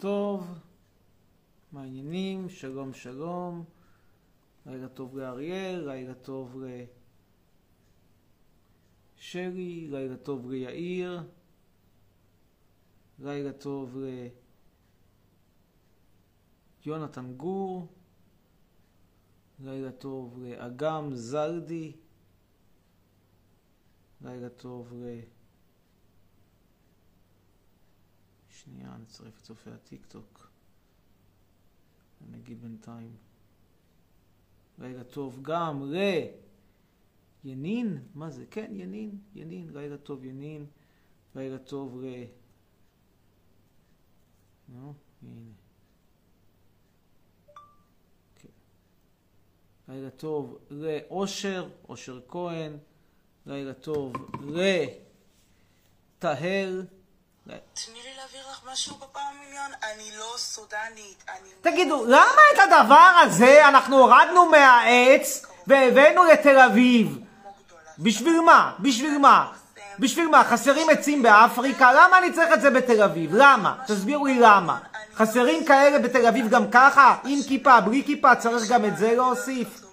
טוב, מה העניינים? שלום שלום. לילה טוב לאריאל, לילה טוב לשרי, לילה טוב ליאיר, לילה טוב ליונתן גור, לילה טוב לאגם זלדי, לילה טוב ל... שנייה, נצרף את צופי הטיק טוק. נגיד בינתיים. לילה טוב גם לינין, מה זה? כן, ינין, ינין, לילה טוב ינין, לילה טוב ל... נו, הנה. כן. לילה טוב לאושר, אושר כהן, לילה טוב לטהל. תני לי להעביר לך משהו בפעם מיליון, אני לא סודנית, אני... תגידו, למה את הדבר הזה אנחנו הורדנו מהעץ והבאנו לתל אביב? בשביל מה? בשביל מה? בשביל מה? חסרים עצים באפריקה? למה אני צריך את זה בתל אביב? למה? תסבירו לי למה. חסרים כאלה בתל אביב גם ככה? עם כיפה, בלי כיפה, צריך גם את זה להוסיף?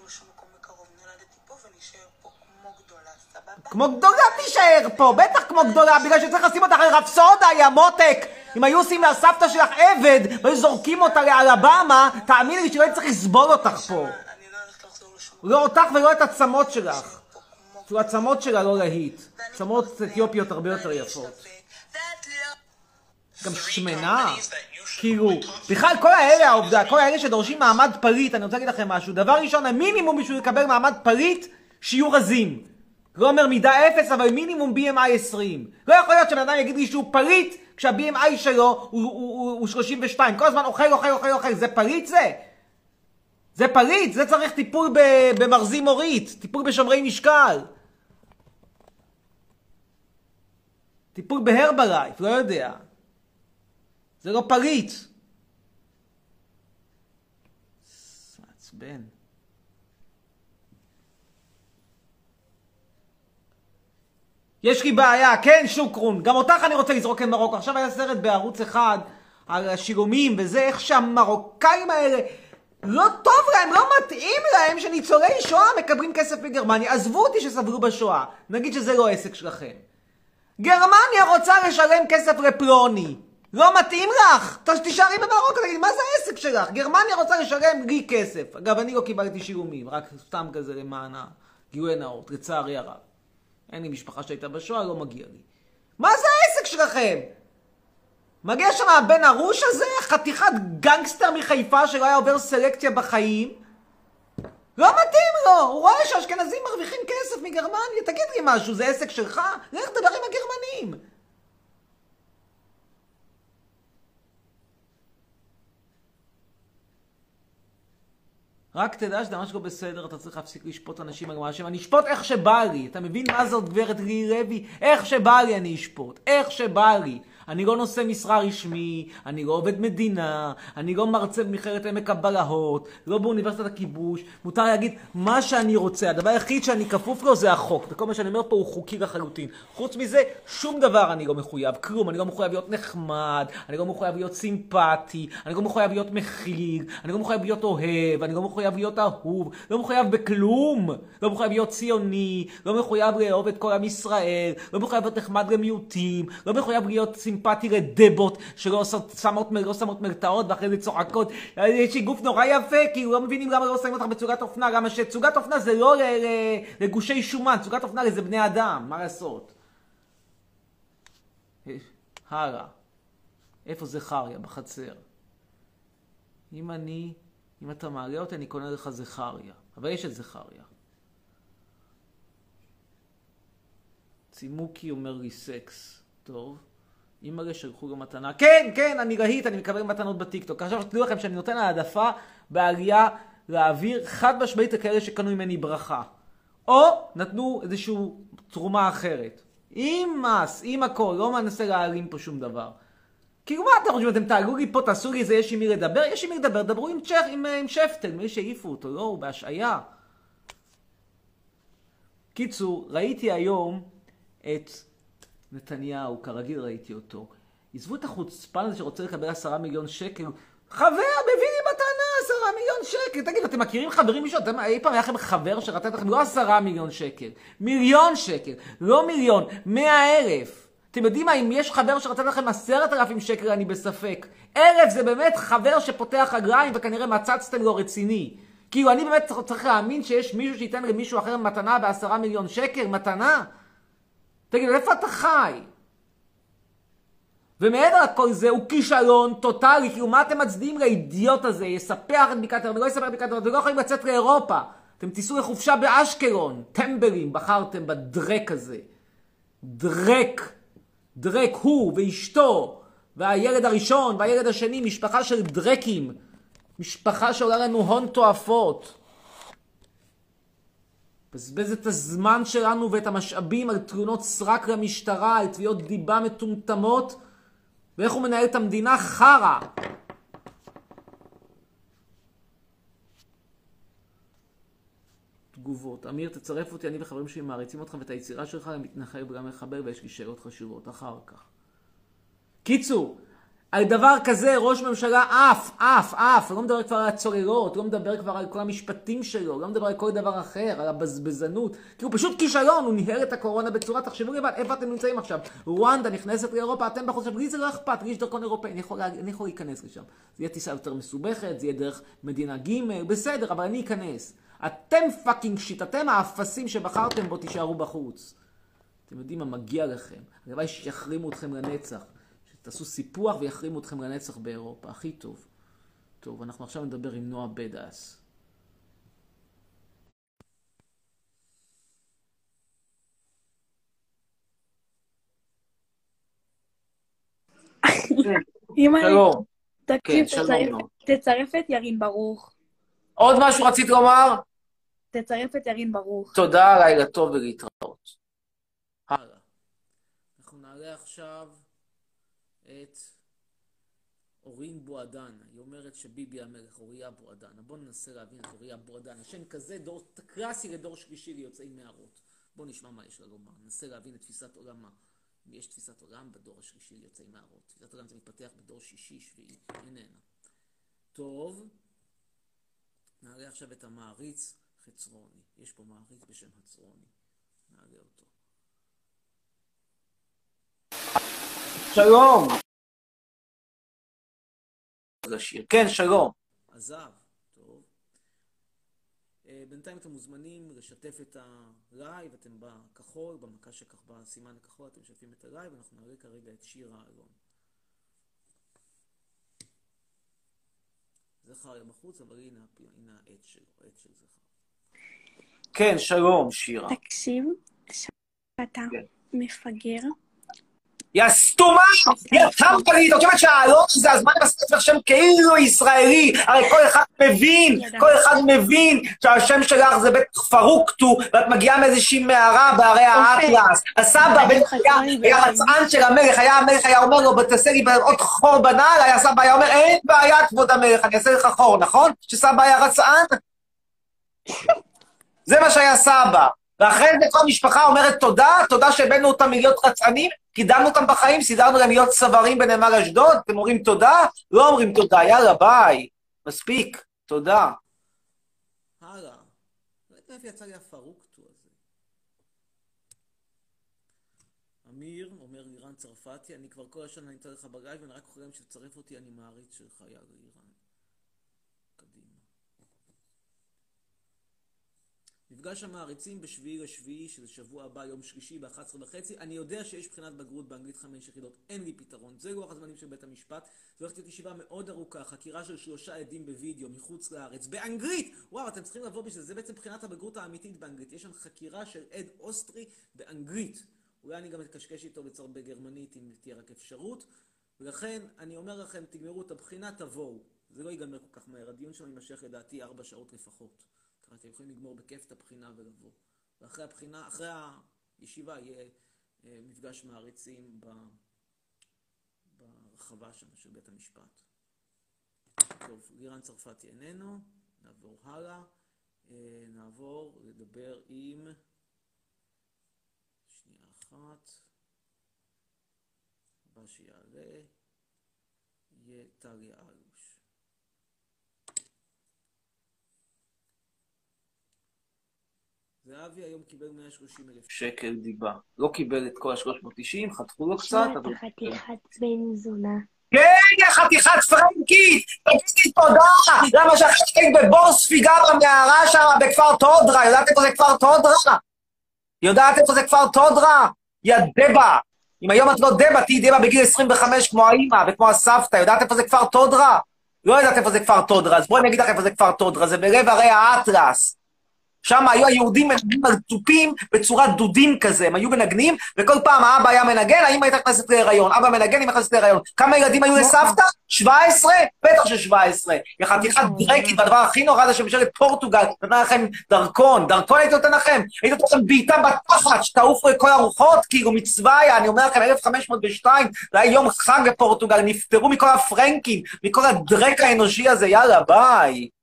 כמו גדולה תישאר פה, בטח כמו גדולה, בגלל שצריך לשים אותך על רפסודה, יא מותק! אם היו עושים לסבתא שלך עבד, והיו זורקים אותה לאלבמה, תאמיני לי שלא הייתי צריך לסבול אותך פה. לא אותך ולא את הצמות שלך. אפילו הצמות שלה לא להיט. צמות אתיופיות הרבה יותר יפות. גם שמנה. כאילו, בכלל כל האלה, העובדה, כל האלה שדורשים מעמד פליט, אני רוצה להגיד לכם משהו. דבר ראשון, המינימום בשביל לקבל מעמד פליט, שיהיו רזים. לא אומר מידה אפס, אבל מינימום BMI 20. לא יכול להיות שבן אדם יגיד לי שהוא פליט, כשה-BMI שלו הוא, הוא, הוא, הוא 32. כל הזמן אוכל, אוכל, אוכל, אוכל. זה פליט זה? זה פליט, זה צריך טיפול במרזים מורית, טיפול בשומרי משקל. טיפול בהרבלייף, לא יודע. זה לא פליט. מעצבן. יש לי בעיה, כן שוקרון, גם אותך אני רוצה לזרוק למרוקו. עכשיו היה סרט בערוץ אחד על השילומים וזה, איך שהמרוקאים האלה, לא טוב להם, לא מתאים להם שניצולי שואה מקבלים כסף מגרמניה. עזבו אותי שסבלו בשואה, נגיד שזה לא עסק שלכם. גרמניה רוצה לשלם כסף לפלוני. לא מתאים לך? תישארי במרוקו, תגידי, מה זה העסק שלך? גרמניה רוצה לשלם לי כסף. אגב, אני לא קיבלתי שילומים, רק סתם כזה למען הגילוי נאות, לצערי הרב. אין לי משפחה שהייתה בשואה, לא מגיע לי. מה זה העסק שלכם? מגיע שם הבן ארוש הזה, חתיכת גנגסטר מחיפה שלא היה עובר סלקציה בחיים. לא מתאים לו, הוא רואה שהאשכנזים מרוויחים כסף מגרמניה, תגיד לי משהו, זה עסק שלך? לך תדבר עם הגרמנים. רק תדע שאתה ממש לא בסדר, אתה צריך להפסיק לשפוט אנשים על מה שהם. אני אשפוט איך שבא לי. אתה מבין מה זאת גברת לירי לוי? איך שבא לי אני אשפוט. איך שבא לי. אני לא נושא משרה רשמי, אני לא עובד מדינה, אני לא מרצה במכללת עמק הבלהות, לא באוניברסיטת הכיבוש. מותר להגיד מה שאני רוצה. הדבר היחיד שאני כפוף לו זה החוק. וכל מה שאני אומר פה הוא חוקי לחלוטין. חוץ מזה, שום דבר אני לא מחויב. כלום. אני לא מחויב להיות נחמד, אני לא מחויב להיות סימפטי, אני לא מחויב להיות מכיל, אני לא מחויב להיות אוהב, אני לא מחויב להיות אהוב, לא מחויב בכלום. לא מחויב להיות ציוני, לא מחויב לאהוב את כל עם ישראל, לא מחויב להיות נחמד למיעוטים, לא מחויב להיות סימפטי לדבות שלא שמות, לא שמות מרתעות ואחרי זה צוחקות. יש לי גוף נורא יפה, כאילו לא מבינים למה לא שמים אותך בצוגת אופנה, למה שצוגת אופנה זה לא לגושי שומן, צוגת אופנה זה בני אדם, מה לעשות? הלאה. איפה זכריה? בחצר. אם אני, אם אתה מעלה אותי, אני קונה לך זכריה. אבל יש את זכריה. צימוקי אומר לי סקס. טוב. אימא'לה שלחו לו מתנה. כן, כן, אני להיט, אני מקבל מתנות בטיקטוק. עכשיו תדעו לכם שאני נותן העדפה בעלייה לאוויר חד משמעית לכאלה שקנו ממני ברכה. או נתנו איזושהי תרומה אחרת. עם מס, עם הכל, לא מנסה להעלים פה שום דבר. כאילו מה אתם חושבים, אתם תעלו לי פה, תעשו לי איזה יש עם מי לדבר? יש עם מי לדבר, דברו עם, צ'ך, עם, עם שפטל, מי שהעיפו אותו, לא, הוא בהשעיה. קיצור, ראיתי היום את נתניהו, כרגיל ראיתי אותו, עזבו את החוצפן הזה שרוצה לקבל עשרה מיליון שקל. חבר, מביא לי מתנה עשרה מיליון שקל. תגידו, אתם מכירים חברים מישהו? אתם, אי פעם היה לכם חבר שרצה לכם לא עשרה מיליון שקל, מיליון שקל, לא מיליון, מאה אלף. אתם יודעים מה, אם יש חבר שרצה לכם עשרת אלפים שקל, אני בספק. אלף זה באמת חבר שפותח רגליים וכנראה מצצתם לו רציני. כאילו, אני באמת צריך להאמין שיש מישהו שייתן למישהו אחר מתנה בעשרה מיליון שקל? מתנה? תגיד, איפה אתה חי? ומעבר לכל זה, הוא כישלון טוטאלי, כאילו מה אתם מצדיעים לאידיוט הזה? יספח את בקעת הירדן, לא יספח את בקעת הירדן, אתם לא יכולים לצאת לאירופה. אתם תיסעו לחופשה באשקלון. טמבלים, בחרתם בדרק הזה. דרק. דרק הוא ואשתו, והילד הראשון והילד השני, משפחה של דרקים. משפחה שעולה לנו הון תועפות. בזבז את הזמן שלנו ואת המשאבים על תלונות סרק למשטרה, על תביעות דיבה מטומטמות, ואיך הוא מנהל את המדינה? חרא. תגובות. אמיר, תצרף אותי, אני וחברים שלי מעריצים אותך ואת היצירה שלך, למתנחל וגם מחבר, ויש לי שאלות חשובות אחר כך. קיצור, על דבר כזה ראש ממשלה עף, עף, עף, לא מדבר כבר על הצוללות, לא מדבר כבר על כל המשפטים שלו, לא מדבר על כל דבר אחר, על הבזבזנות, כי הוא פשוט כישלון, הוא ניהל את הקורונה בצורה, תחשבו לבד, איפה אתם נמצאים עכשיו? רואנדה נכנסת לאירופה, אתם בחוץ, לי זה לא אכפת, לי יש דרכון אירופאי, אני אני יכול להיכנס לשם. זה יהיה טיסה יותר מסובכת, זה יהיה דרך מדינה ג', בסדר, אבל אני אכנס. אתם fucking shit, אתם האפסים שבחרתם בו תישארו בחוץ. אתם יודעים מה מגיע לכם, הלוואי שיחרימו אתכם לנצח. תעשו סיפוח ויחרימו אתכם לנצח באירופה, הכי טוב. טוב, אנחנו עכשיו נדבר עם נועה בדאס. שלום. תקשיב, כן. תצרף את ירין ברוך. עוד משהו רצית לומר? תצרף את ירין ברוך. תודה, לילה טוב ולהתראות. הלאה. אנחנו נעלה עכשיו את אורין בועדן. היא אומרת שביבי המלך, אוריה בועדן. בואו ננסה להבין את אוריה בועדן. השם כזה, דור קלאסי לדור שלישי ליוצאי מערות. בואו נשמע מה יש לה לומר. ננסה להבין את תפיסת עולמה. אם יש תפיסת עולם בדור השלישי ליוצאי מערות. תפיסת עולם זה מתפתח בדור שישי, שביעי. איננה. טוב, נעלה עכשיו את המעריץ חצרוני. יש פה מעריץ בשם חצרוני. נעלה אותו. שלום! לשיר. כן, שלום. עזב, טוב. אה, בינתיים אתם מוזמנים לשתף את הלייב, אתם בכחול, במכה שכך בסימן הכחול, אתם משתפים את הלייב, אנחנו נראה כרגע את שיר האלון. זכר היה בחוץ, אבל הנה, הנה העט שלו, העט של זכר. כן, שלום, שירה. תקשיב, שאתה כן. מפגר. יא סתומה! יא טמפלית! את חושבת שהאלון זה הזמן בספר שם כאילו ישראלי? הרי כל אחד מבין, כל אחד מבין שהשם שלך זה בית פרוקטו, ואת מגיעה מאיזושהי מערה בערי האטלס. הסבא בטח היה היה רצען של המלך, היה המלך היה אומר לו, תעשה לי עוד חור בנעל, היה סבא היה אומר, אין בעיה כבוד המלך, אני אעשה לך חור, נכון? שסבא היה רצען? זה מה שהיה סבא. ואחרי זה כל המשפחה אומרת תודה, תודה שהבאנו אותם מלהיות רצענים, קידמנו אותם בחיים, סידרנו להם להיות צווארים בנמל אשדוד, אתם אומרים תודה? לא אומרים תודה, יאללה, ביי. מספיק, תודה. הלאה. לא יצא לי הפרוקטו הזה. אמיר, אומר לירן צרפתי, אני כבר כל השנה נמצא לך בגייב, ואני רק חולם שתצרף אותי, אני מעריץ שלך, יאללה, לירן. קדימה. מפגש המעריצים בשביעי לשביעי, שזה שבוע הבא, יום שלישי, ב-11 וחצי. אני יודע שיש בחינת בגרות באנגלית חמש יחידות, אין לי פתרון. זה לוח הזמנים של בית המשפט. זו הולכת להיות ישיבה מאוד ארוכה, חקירה של שלושה עדים בווידאו מחוץ לארץ, באנגלית! וואו, אתם צריכים לבוא בשביל זה, זה בעצם בחינת הבגרות האמיתית באנגלית. יש שם חקירה של עד אוסטרי באנגלית. אולי אני גם אתקשקש איתו בצורך בגרמנית, אם תהיה רק אפשרות. ולכן, אני אומר לכם, תגמרו את הבחינה, תבואו. זה לא ייגמר כל כך מהר. הדיון שלנו יימשך לדעתי ארבע שעות לפחות. ככה אתם יכולים לגמור בכיף את הבחינה ולבוא. ואחרי הבחינה, אחרי הישיבה יהיה אה, מפגש מעריצים ב, ברחבה שם של בית המשפט. טוב, לירן צרפתי איננו, נעבור הלאה. אה, נעבור לדבר עם... שנייה אחת. הבא שיעלה יהיה טליה אלוש. זהבי היום קיבל 130 אלף שקל דיבה. לא קיבל את כל ה-390, חתכו לו קצת, אבל... חתיכת בן זונה. כן, יא חתיכת פרנקית! תגידי תודה! למה שאחרי בבור ספיגה במערה שם בכפר תודרה? יודעת איפה זה כפר תודרה? יודעת איפה זה כפר תודרה? יא דבה! אם היום את לא דבה, תהיי דבה בגיל 25 כמו האימא וכמו הסבתא. יודעת איפה זה כפר תודרה? לא יודעת איפה זה כפר תודרה, אז בואי אני אגיד לך איפה זה כפר תודרה, זה בלב הרי האטלס. שם היו היהודים מנגנים על תופים בצורת דודים כזה, הם היו מנגנים, וכל פעם האבא היה מנגן, האמא הייתה נכנסת להיריון. אבא מנגן, אמא נכנסת להיריון. כמה ילדים היו לסבתא? 17? בטח ש-17. היא חתיכת דרקית, והדבר הכי נורא זה שממשלת פורטוגל נתנה לכם דרכון. דרכון הייתי נותן לכם? הייתי נותן לכם בעיטה בתחת, שתעופו את כל הרוחות, כאילו מצווה היה, אני אומר לכם, 1502, זה היה יום חג בפורטוגל, נפטרו מכל הפרנקים, מכל הדרק האנושי הזה, יאללה, ביי.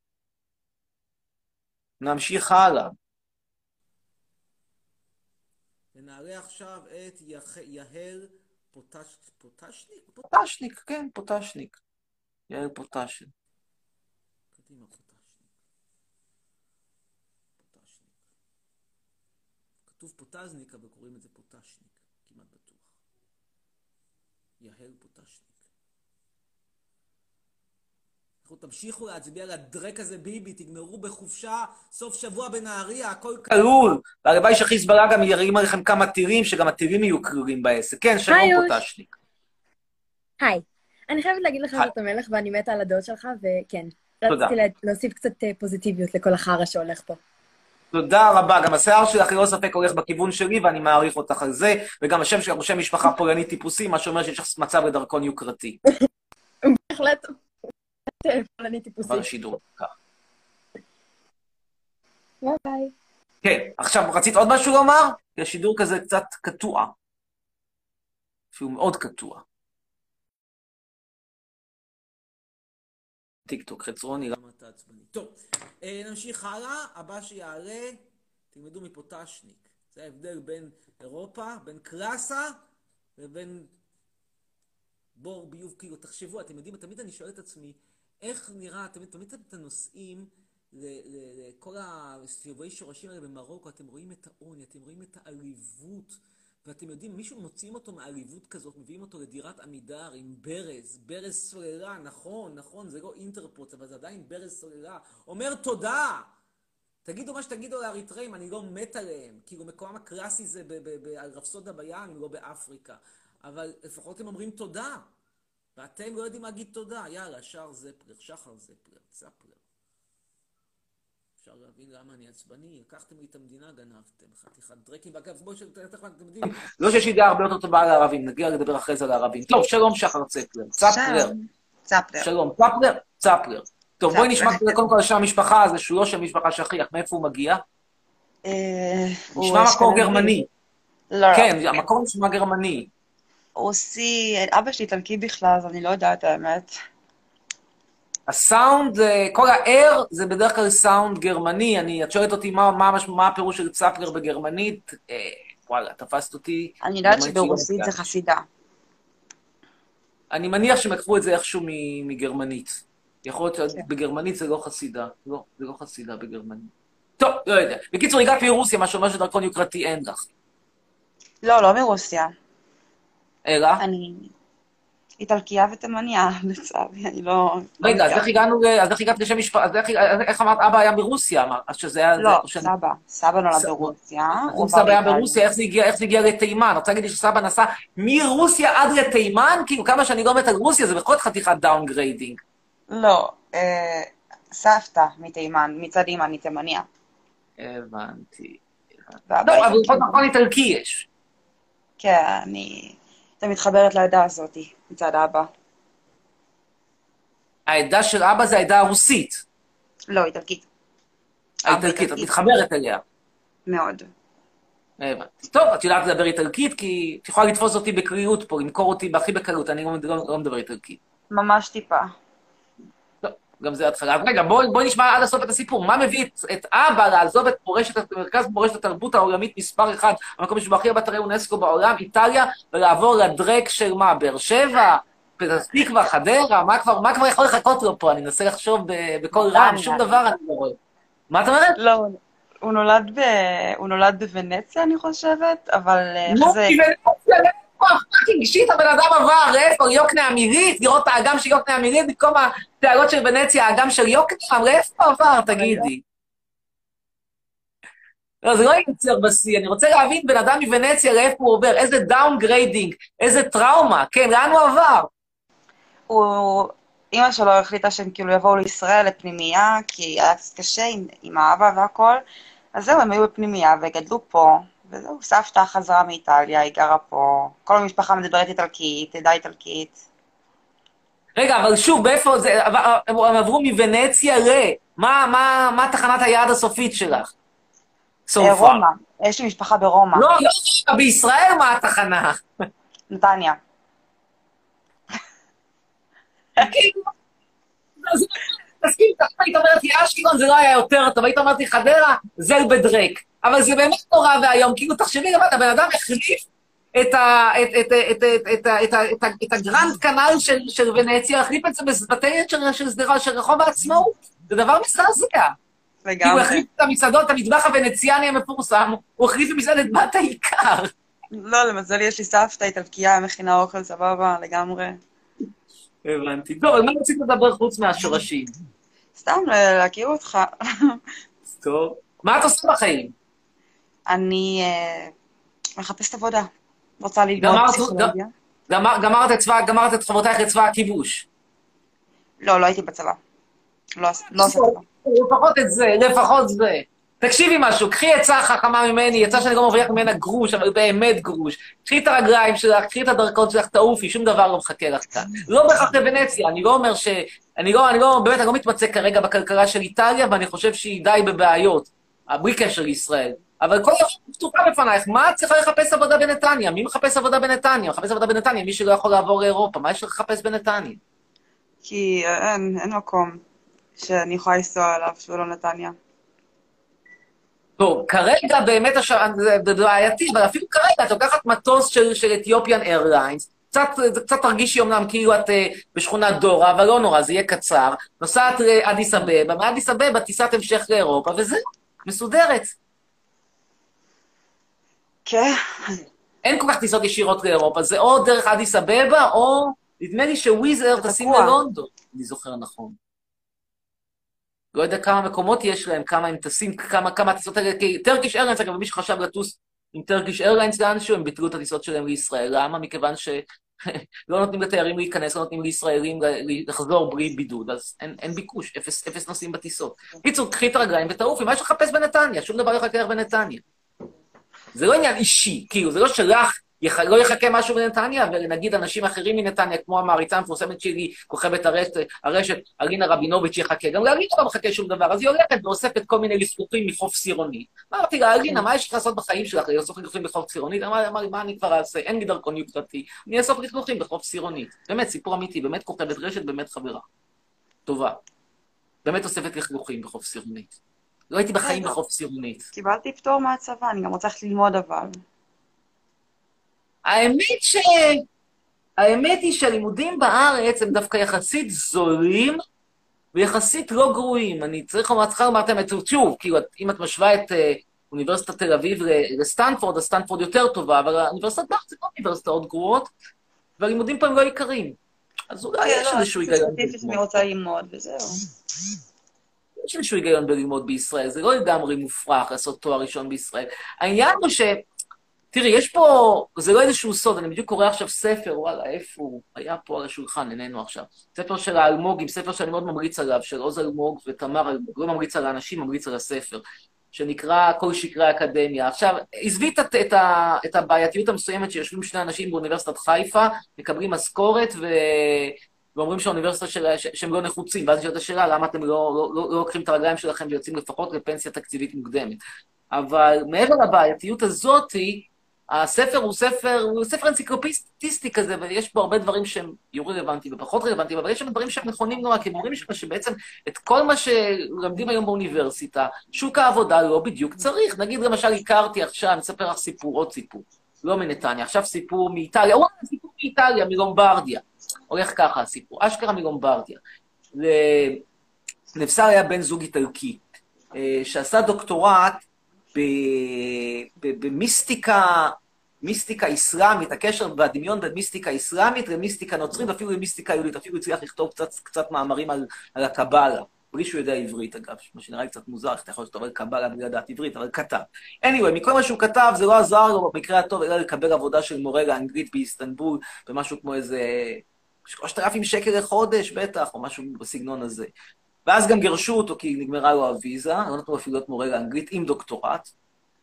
נמשיך הלאה. ונעלה עכשיו את יח... יהל פוטש... פוטשניק? פוטשניק, כן, פוטשניק. יהל פוטשניק. קדימה, פוטשניק. פוטשניק. כתוב פוטזניק, אבל קוראים את זה פוטשניק, כמעט בטוח. יהל פוטשניק. לכו תמשיכו להצביע לדרק הזה ביבי, תגמרו בחופשה, סוף שבוע בנהריה, הכל כלול. והלוואי שחיזבאללה גם ירים עליכם כמה טילים, שגם הטילים יהיו כלולים בעסק. כן, שלום. פוטשניק. היי. אני חייבת להגיד לך. שאתה מלך ואני מתה על הדעות שלך, וכן. תודה. רציתי לה- להוסיף קצת אה, פוזיטיביות לכל החרא שהולך פה. תודה רבה. גם השיער שלך ללא ספק הולך בכיוון שלי, ואני מעריך אותך על זה, וגם השם שלך הוא שם משפחה פולנית טיפוסי, מה שאומר שיש לך מצב לדרכון יוקרתי. בהחלט. פולני טיפוסי. אבל השידור כך. ביי ביי. כן, עכשיו רצית עוד משהו לומר? כי השידור כזה קצת קטוע. שהוא מאוד קטוע. טיק טוק, חצרוני, למה אתה עצבני? טוב, אה, נמשיך הלאה, הבא שיעלה, תלמדו מפוטשניק. זה ההבדל בין אירופה, בין קלאסה לבין בור ביוב, כאילו, תחשבו, אתם יודעים, תמיד אני שואל את עצמי, איך נראה, תמיד, תמיד ל- ל- לכל הסיבובי שורשים האלה במרוקו, אתם רואים את העוני, אתם רואים את העליבות, ואתם יודעים, מישהו מוציאים אותו מעליבות כזאת, מביאים אותו לדירת עמידר עם ברז, ברז סוללה, נכון, נכון, זה לא אינטרפוץ, אבל זה עדיין ברז סוללה. אומר תודה! תגידו מה שתגידו לאריתראים, אני לא מת עליהם. כאילו, מקומם הקלאסי זה על רפסודה בים, לא באפריקה. אבל לפחות הם אומרים תודה. ואתם לא יודעים להגיד תודה. יאללה, שר זפלר, שחר זפלר, צפלר. אפשר להבין למה אני עצבני, לקחתם לי את המדינה, גנבתם, חתיכת דרקים. ואגב, בואו שתכף אתם יודעים, לא שיש לי דעה הרבה יותר טובה על הערבים, נגיע לדבר אחרי זה על הערבים. טוב, שלום שחר צפלר. צפלר. שלום. צפלר. שלום, צפלר? צפלר. טוב, בואי נשמע. קודם כל על שם המשפחה הזה, שהוא לא שם משפחה שכיח, מאיפה הוא מגיע? אה, נשמע מקור. גרמני. לא, כן, לא. המקור נשמע גרמני. רוסי, אבא שלי איטלקי בכלל, אז אני לא יודעת האמת. הסאונד, אה, כל ה-R זה בדרך כלל סאונד גרמני. אני, את שואלת אותי מה, מה, מה הפירוש של צפלר בגרמנית? אה, וואלה, תפסת אותי. אני יודעת שברוסית זה. חסידה. אני מניח שהם לקחו את זה איכשהו מגרמנית. יכול להיות כן. שבגרמנית זה לא חסידה. לא, זה לא חסידה בגרמנית. טוב, לא יודע. בקיצור, הגעת מרוסיה, מה שאומר שדרכון יוקרתי אין לך. לא, לא מרוסיה. אלא? אני איטלקייה ותימניה, לצערי, אני לא... רגע, אז לא איך הגענו, אז איך הגעת לשם משפחה, אז איך- אמרת, אבא היה ברוסיה, אמרת, שזה היה... לא, סבא. סבא נולד ברוסיה. אם סבא היה. ברוסיה, איך זה הגיע, לתימן? רוצה להגיד לי שסבא נסע מרוסיה עד לתימן? כאילו, כמה שאני לא מת על רוסיה, זה בכל חתיכת downgrading. לא, אה, סבתא מתימן, מצד אימא, מתימניה. הבנתי. ואבא לא, אבל. לפחות נכון איטלקי יש. כן, אני... אתה מתחברת לעדה הזאת, מצד אבא. העדה של אבא זה העדה הרוסית, לא, איטלקית. האיטלקית, את. מתחברת אליה. מאוד. הבנתי. טוב, את יודעת לדבר איטלקית, כי את יכולה לתפוס אותי בקריאות פה, למכור אותי הכי בקלות, אני לא מדבר איטלקית. ממש טיפה. גם זה התחלה. אז רגע, בואי בוא נשמע עד הסוף את הסיפור. מה מביא את, את אבא לעזוב את מורשת, מרכז מורשת התרבות העולמית מספר אחד, המקום שבו הכי הרבה אתרי אונסקו בעולם, איטליה, ולעבור לדרק של מה, באר שבע? פתח תקווה, חדרה, מה כבר, מה כבר יכול לחכות לו פה? אני מנסה לחשוב בקול רם, נתניה. שום דבר אני לא רואה. מה את אומרת? לא, הוא נולד, ב... הוא נולד בוונציה, אני חושבת, אבל אה, נו, זה... כי ונציה, איפה ה fucking shit הבן אדם עבר, איפה יוקנעם עירית, לראות את האגם של יוקנעם עירית במקום התעלות של ונציה, האגם של יוקנעם, לאיפה עבר, תגידי? לא, זה לא ייצר בשיא, אני רוצה להבין בן אדם מוונציה לאיפה הוא עובר, איזה downgrading, איזה טראומה, כן, לאן הוא עבר? הוא... אימא שלו החליטה שהם כאילו יבואו לישראל לפנימייה, כי היה קצת קשה עם, עם האבא והכל, אז זהו, הם היו בפנימייה וגדלו פה, וזהו, סבתא חזרה מאיטליה, היא גרה פה, כל המשפחה מדברת איטלקית, עדה איטלקית. רגע, אבל שוב, באיפה זה, הם עברו מוונציה ל... מה, מה, מה תחנת היעד הסופית שלך? רומא, יש לי משפחה ברומא, לא, לא, בישראל מה התחנה? נתניה. כאילו, אז- תסכים, היית אומרת לי אשקלון זה לא היה יותר טוב, היית אומרת לי חדרה, זל בדרק. אבל זה באמת נורא ואיום, כאילו תחשבי לבד, הבן אדם החליף את ה- את- את- את- את- את את את את הגרנד קנל של- של ונציה, החליף את זה בבתי של- של שדרה, של רחוב העצמאות. זה דבר מזעזע. כאילו הוא לגמרי. החליף את המסעדות, את המטבח הוונציאני המפורסם, הוא החליף במסעדת בת העיקר. לא, למזלי יש לי סבתא איטלקייה, מכינה אוכל סבבה, לגמרי. הבנתי. טוב, על מה רצית לדבר חוץ מהשורשים? סתם להכיר אותך. טוב. מה את עושה בחיים? אני אה, מחפשת עבודה. רוצה ללמוד פסיכולוגיה. גמר- גמרת את צבא, גמרת את חברותייך לצבא הכיבוש. לא, לא הייתי בצבא. לא עש- לא צבא. לפחות את זה, לפחות זה. תקשיבי משהו, קחי עצה חכמה ממני, עצה שאני לא מרוויח ממנה גרוש, אבל באמת גרוש. קחי את הרגליים שלך, קחי את הדרכון שלך, תעופי, שום דבר לא מחכה לך כאן. לא בהכרח לוונציה, אני לא אומר ש... אני לא, אני לא, באמת, אני לא מתמצא כרגע בכלכלה של איטליה, ואני חושב שהיא די בבעיות, בלי קשר לישראל. אבל כל דבר פתוחה בפנייך, מה את צריכה לחפש עבודה בנתניה? מי מחפש עבודה בנתניה? מחפש עבודה בנתניה, מי שלא יכול לעבור לאירופה, מה יש לך לחפש בנתניה? כי אה, אין, אין מקום שאני יכולה לנסוע אליו שהוא לא נתניה. טוב, כרגע באמת הש... זה בעייתי, אבל אפילו כרגע את לוקחת מטוס של, של אתיופיאן איירליינס, קצת, קצת תרגישי אמנם כאילו את uh, בשכונת דורה, אבל לא נורא, זה יהיה קצר. נוסעת לאדיס אבבה, מאדיס אבבה טיסת המשך לאירופה, וזהו, מסודרת. כן. אין כל כך טיסות ישירות לאירופה, זה או דרך אדיס אבבה, או נדמה לי שוויזר טסים. ללונדון, אני זוכר נכון. לא יודע כמה מקומות יש להם, כמה הם טסים, כמה, כמה הטיסות האלה, כי טרקיש איירליינס, אגב, מי שחשב לטוס עם טרקיש איירליינס לאנשהו, הם ביטלו את הטיסות שלהם לישראל. למה? מכיוון שלא נותנים לתיירים להיכנס, לא נותנים לישראלים לחזור בלי בידוד, אז אין, אין ביקוש, אפס, אפס נוסעים בטיסות. קיצור, קחי את הרגליים ותעופי, מה יש לחפש בנתניה? שום דבר לא יחכה לך בנתניה. זה לא עניין אישי, כאילו, זה לא שלך יח... לא יחכה משהו בנתניה, ונגיד אנשים אחרים מנתניה, כמו המעריצה המפורסמת שלי, כוכבת הרשת, הרשת אלינה רבינוביץ' יחכה. גם לאלינה לא מחכה שום דבר, אז היא הולכת ואוספת כל מיני לפלוחים מחוף סירוני. אמרתי לה, אלינה, מה יש לך לעשות בחיים שלך? לאסוף לפלוחים בחוף סירוני? אמר לי, מה אני כבר אעשה? אין לי דרכון יוקרתי. אני אאסוף לפלוחים בחוף סירוני. באמת, סיפור אמיתי, באמת כוכבת רשת, באמת חברה. טובה. באמת אוספת לכלוכים בחוף סירונית. לא הייתי בחיים בחוף סירונית. קיבלתי פטור מהצבא, אני גם רוצה ללכת ללמוד אבל. האמת ש... האמת היא שהלימודים בארץ הם דווקא יחסית זולים ויחסית לא גרועים. אני צריך לומר, צריכה לומר את האמת, שוב, כאילו, אם את משווה את אה, אוניברסיטת תל אביב לסטנפורד, אז סטנפורד יותר טובה, אבל האוניברסיטת בארץ זה לא אוניברסיטאות גרועות, והלימודים פה הם לא יקרים. אז אולי יש לא, איזשהו היגיון. אני. רוצה ללמוד, וזהו. יש איזשהו היגיון בללמוד בישראל, זה לא לגמרי מופרך לעשות תואר ראשון בישראל. העניין הוא ש... תראי, יש פה, זה לא איזשהו סוד, אני בדיוק קורא עכשיו ספר, וואלה, איפה הוא? היה פה על השולחן, איננו עכשיו. ספר של האלמוגים, ספר שאני מאוד ממליץ עליו, של עוז אלמוג ותמר אלמוג, לא ממליץ על האנשים, ממליץ על הספר, שנקרא כל שקרי האקדמיה. עכשיו, עזבי את, את, את הבעייתיות המסוימת שיושבים שני אנשים באוניברסיטת חיפה, מקבלים משכורת ו... ואומרים שהאוניברסיטה של... ש... שהם לא נחוצים, ואז נשאלת השאלה, למה אתם לא, לא, לא, לא לוקחים את הרגליים שלכם ויוצאים לפחות לפנסיה תקציבית מוקדמת. אבל מעבר לבעייתיות הזאתי, הספר הוא ספר, הוא ספר אנציקלופיסטי כזה, ויש בו הרבה דברים שהם יהיו רלוונטיים ופחות רלוונטיים, אבל יש שם דברים שהם נכונים נורא, כי הם אומרים שם שבעצם את כל מה שלומדים היום באוניברסיטה, שוק העבודה לא בדיוק צריך. נגיד, למשל, הכרתי עכשיו, אני אספר לך סיפור, עוד סיפור, לא מנתניה, עכשיו סיפור מאיטליה, וואלה, סיפור מאיטליה, מלומברדיה. הולך ככה הסיפור, אשכרה מלומברדיה. לנבסר היה בן זוג איטלקי, אה, שעשה דוקטורט במיסטיקה, מיסטיקה אסלאמית, הקשר והדמיון בין מיסטיקה אסלאמית למיסטיקה נוצרית, אפילו למיסטיקה יהודית, אפילו הצליח לכתוב קצת, קצת מאמרים על, על הקבלה, בלי שהוא יודע עברית אגב, מה שנראה לי קצת מוזר, איך אתה יכול על קבלה בלי לדעת עברית, אבל כתב. anyway, מכל מה שהוא כתב, זה לא עזר לו במקרה הטוב, אלא לקבל עבודה של מורה לאנגלית באיסטנבול, במשהו כמו איזה שלושת אלפים שקל לחודש, בטח, או משהו בסגנון הזה. ואז גם גירשו אותו כי נגמרה לו הוויזה, לא נתנו אפילו להיות מורה לאנגלית עם דוקטורט,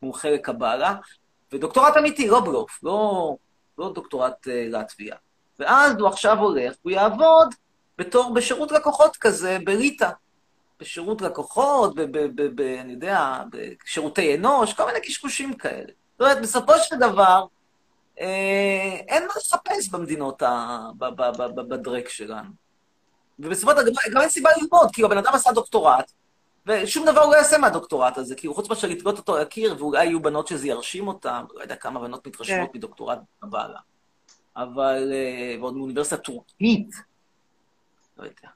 מומחה לקבלה, ודוקטורט אמיתי, לא בלוף, לא, לא דוקטורט uh, לטביה. ואז הוא עכשיו הולך, הוא יעבוד בתור, בשירות לקוחות כזה, בליטא. בשירות לקוחות, ב, ב, ב, ב, אני יודע, בשירותי אנוש, כל מיני קשקושים כאלה. זאת אומרת, בסופו של דבר, אה, אין מה לחפש במדינות, ה, בדרק שלנו. ובסופו של דבר, גם אין סיבה ללמוד, כי הבן אדם עשה דוקטורט, ושום דבר הוא לא יעשה מהדוקטורט הזה, כי הוא חוץ מאשר לתלות אותו לקיר, ואולי יהיו בנות שזה ירשים אותן, לא יודע כמה בנות מתרשמות כן. מדוקטורט בבעלה. אבל, אה, ועוד מאוניברסיטה טורקית, לא יודע.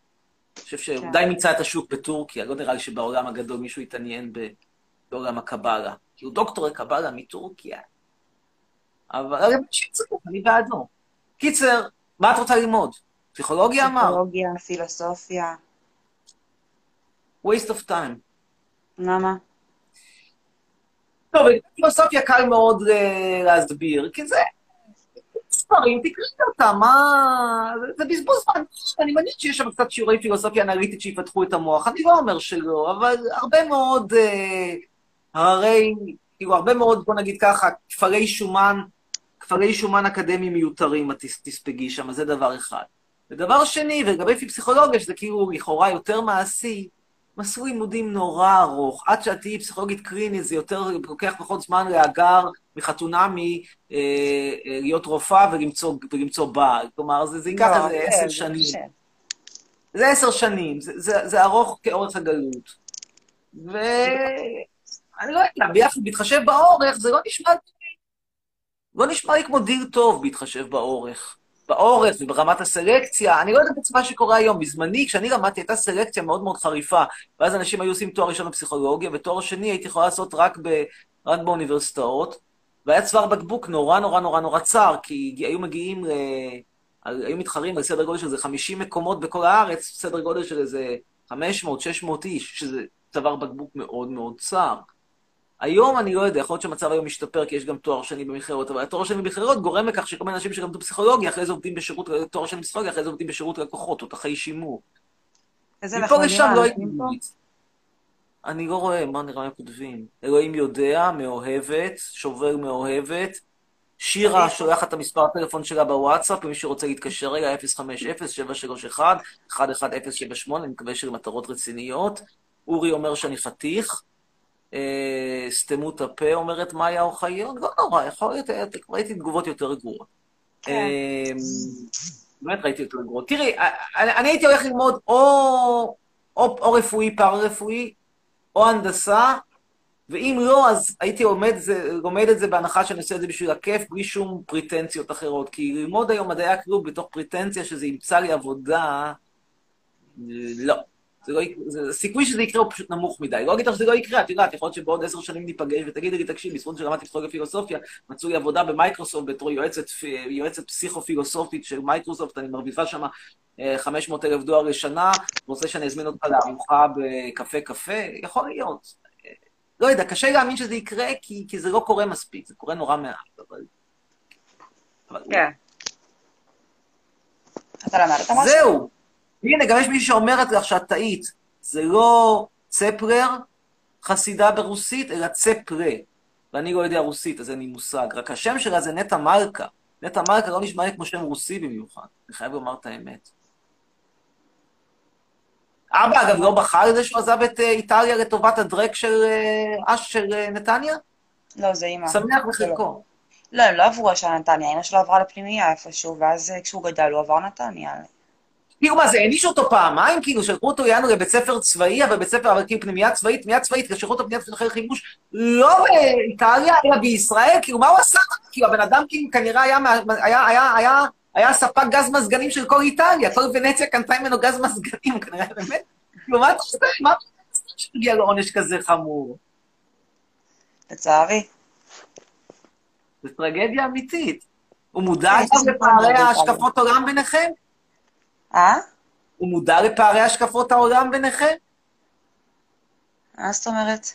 אני חושב שהוא. די מיצה את השוק בטורקיה, לא נראה לי שבעולם הגדול מישהו יתעניין בעולם הקבלה. כי הוא דוקטור לקבלה מטורקיה. אבל אני בעדו. קיצר, מה את רוצה ללמוד? פסיכולוגיה אמר? פסיכולוגיה, פילוסופיה. waste of time. למה? טוב, פילוסופיה קל מאוד אה, להסביר, כי זה ספרים, תקראי אותם, מה... זה- בזבוז זמן. אני מניח שיש שם קצת שיעורי פילוסופיה אנליטית שיפתחו את המוח, אני לא אומר שלא, אבל הרבה מאוד אה, הררי, כאילו, הרבה מאוד, בוא נגיד ככה, כפרי שומן, כפרי שומן אקדמיים מיותרים, את תס- תספגי שם, זה דבר אחד. ודבר שני, ולגבי פסיכולוגיה, שזה כאילו לכאורה יותר מעשי, מסלול לימודים נורא ארוך. עד שאת תהיי פסיכולוגית קלינית, זה יותר, לוקח פחות זמן להגר מחתונמי אה, אה, להיות רופאה ולמצוא, ולמצוא בעל. כלומר, זה, זה ייקח לא, איזה כן, עשר שנים. זה עשר שנים, זה, זה, זה ארוך כאורך הגלות. ואני לא יודע, ביחד, בהתחשב באורך, זה לא נשמע לא נשמע לי כמו דיל טוב בהתחשב באורך. באורך וברמת הסלקציה, אני לא יודע בעצם מה שקורה היום. בזמני, כשאני למדתי, הייתה סלקציה מאוד מאוד חריפה, ואז אנשים היו עושים תואר ראשון בפסיכולוגיה, ותואר שני הייתי יכולה לעשות רק, ב, רק באוניברסיטאות, והיה צוואר בקבוק נורא נורא נורא נורא צר, כי היו מגיעים ל... על- היו מתחרים על סדר גודל של איזה 50 מקומות בכל הארץ, סדר גודל של איזה 500-600 איש, שזה צוואר בקבוק מאוד מאוד צר. היום אני לא יודע, יכול להיות שהמצב היום משתפר כי יש גם תואר שני במכללות, אבל התואר שני במכללות גורם לכך שכל מיני אנשים שלמדו פסיכולוגיה, אחרי זה עובדים בשירות, תואר שני בפסיכולוגיה, אחרי זה עובדים בשירות לקוחות, תותחי שימור. איזה מפה נחמדים לשם לא הייתי. אני לא רואה, מה נראה הם כותבים? אלוהים יודע, מאוהבת, שובר מאוהבת. שירה שולחת את המספר הטלפון שלה בוואטסאפ, למי שרוצה להתקשר אליה, 050-731-11078, אני מקווה שלמטרות רציניות. אורי אומר שאני חתיך. אה, סתמו את הפה, אומרת מאיה אוחיון, לא נורא, יכול להיות, אה, ראיתי תגובות יותר גרועות. כן. אה, באמת ראיתי יותר גרועות. תראי, אה, אני, אני הייתי הולך ללמוד או, או, או רפואי, פארה-רפואי, או הנדסה, ואם לא, אז הייתי לומד, זה, לומד את זה בהנחה שאני עושה את זה בשביל הכיף, בלי שום פריטנציות אחרות. כי ללמוד היום מדעי הכלום בתוך פריטנציה שזה ימצא לי עבודה, לא. זה לא, יק- זה, הסיכוי שזה יקרה הוא פשוט נמוך מדי. לא אגיד לך שזה לא יקרה, את יודעת, יכול להיות שבעוד עשר שנים ניפגש ותגידי לי, תקשיב, בזכות שלמדתי פסיכולוגיה פילוסופיה, מצאו לי עבודה במייקרוסופט בתור יועצת, יועצת פסיכו-פילוסופית של מייקרוסופט, אני מרוויחה שם 500 אלף דולר לשנה, רוצה שאני אזמין אותך לארוחה בקפה קפה, יכול להיות. אה, לא יודע, קשה להאמין שזה יקרה, כי, כי זה לא קורה מספיק, זה קורה נורא מעט, אבל... אבל כן. אתה למדת משהו? זהו. הנה, גם יש מישהי שאומרת לך שאת טעית. זה לא צפלר, חסידה ברוסית, אלא צפרה. ואני לא יודע רוסית, אז אין לי מושג. רק השם שלה זה נטע מלכה. נטע מלכה לא נשמע לי כמו שם רוסי במיוחד. אני חייב לומר את האמת. אבא, אגב, לא בחר על זה שהוא עזב את אה, איטליה לטובת הדרק של אה, אש של אה, נתניה? לא, זה אימא. שמח לא. בחלקו. לא, הם לא עברו ישר לנתניה, אמא שלו עברה לפנימייה איפשהו, ואז כשהוא גדל הוא עבר נתניה. כאילו מה זה, הענישו אותו פעמיים? כאילו שלחו אותו יענו לבית ספר צבאי, אבל בית ספר, אבל כאילו פנימייה צבאית, פנימייה צבאית, כשלחו אותו פנימייה צבאית אחרי חימוש, לא באיטליה, אלא בישראל, כאילו מה הוא עשה? כאילו הבן אדם כאילו כנראה היה, היה, היה, היה, היה ספק גז מזגנים של כל איטליה, כל ונציה קנתה ממנו גז מזגנים, כנראה באמת. כאילו מה אתה עושה? מה אתה עושה שמגיע לעונש כזה חמור? לצערי. זו טרגדיה אמיתית. הוא מודע כן, לפערי באיטליה. השקפות עולם ביניכם? אה? הוא מודע לפערי השקפות העולם ביניכם? מה זאת אומרת?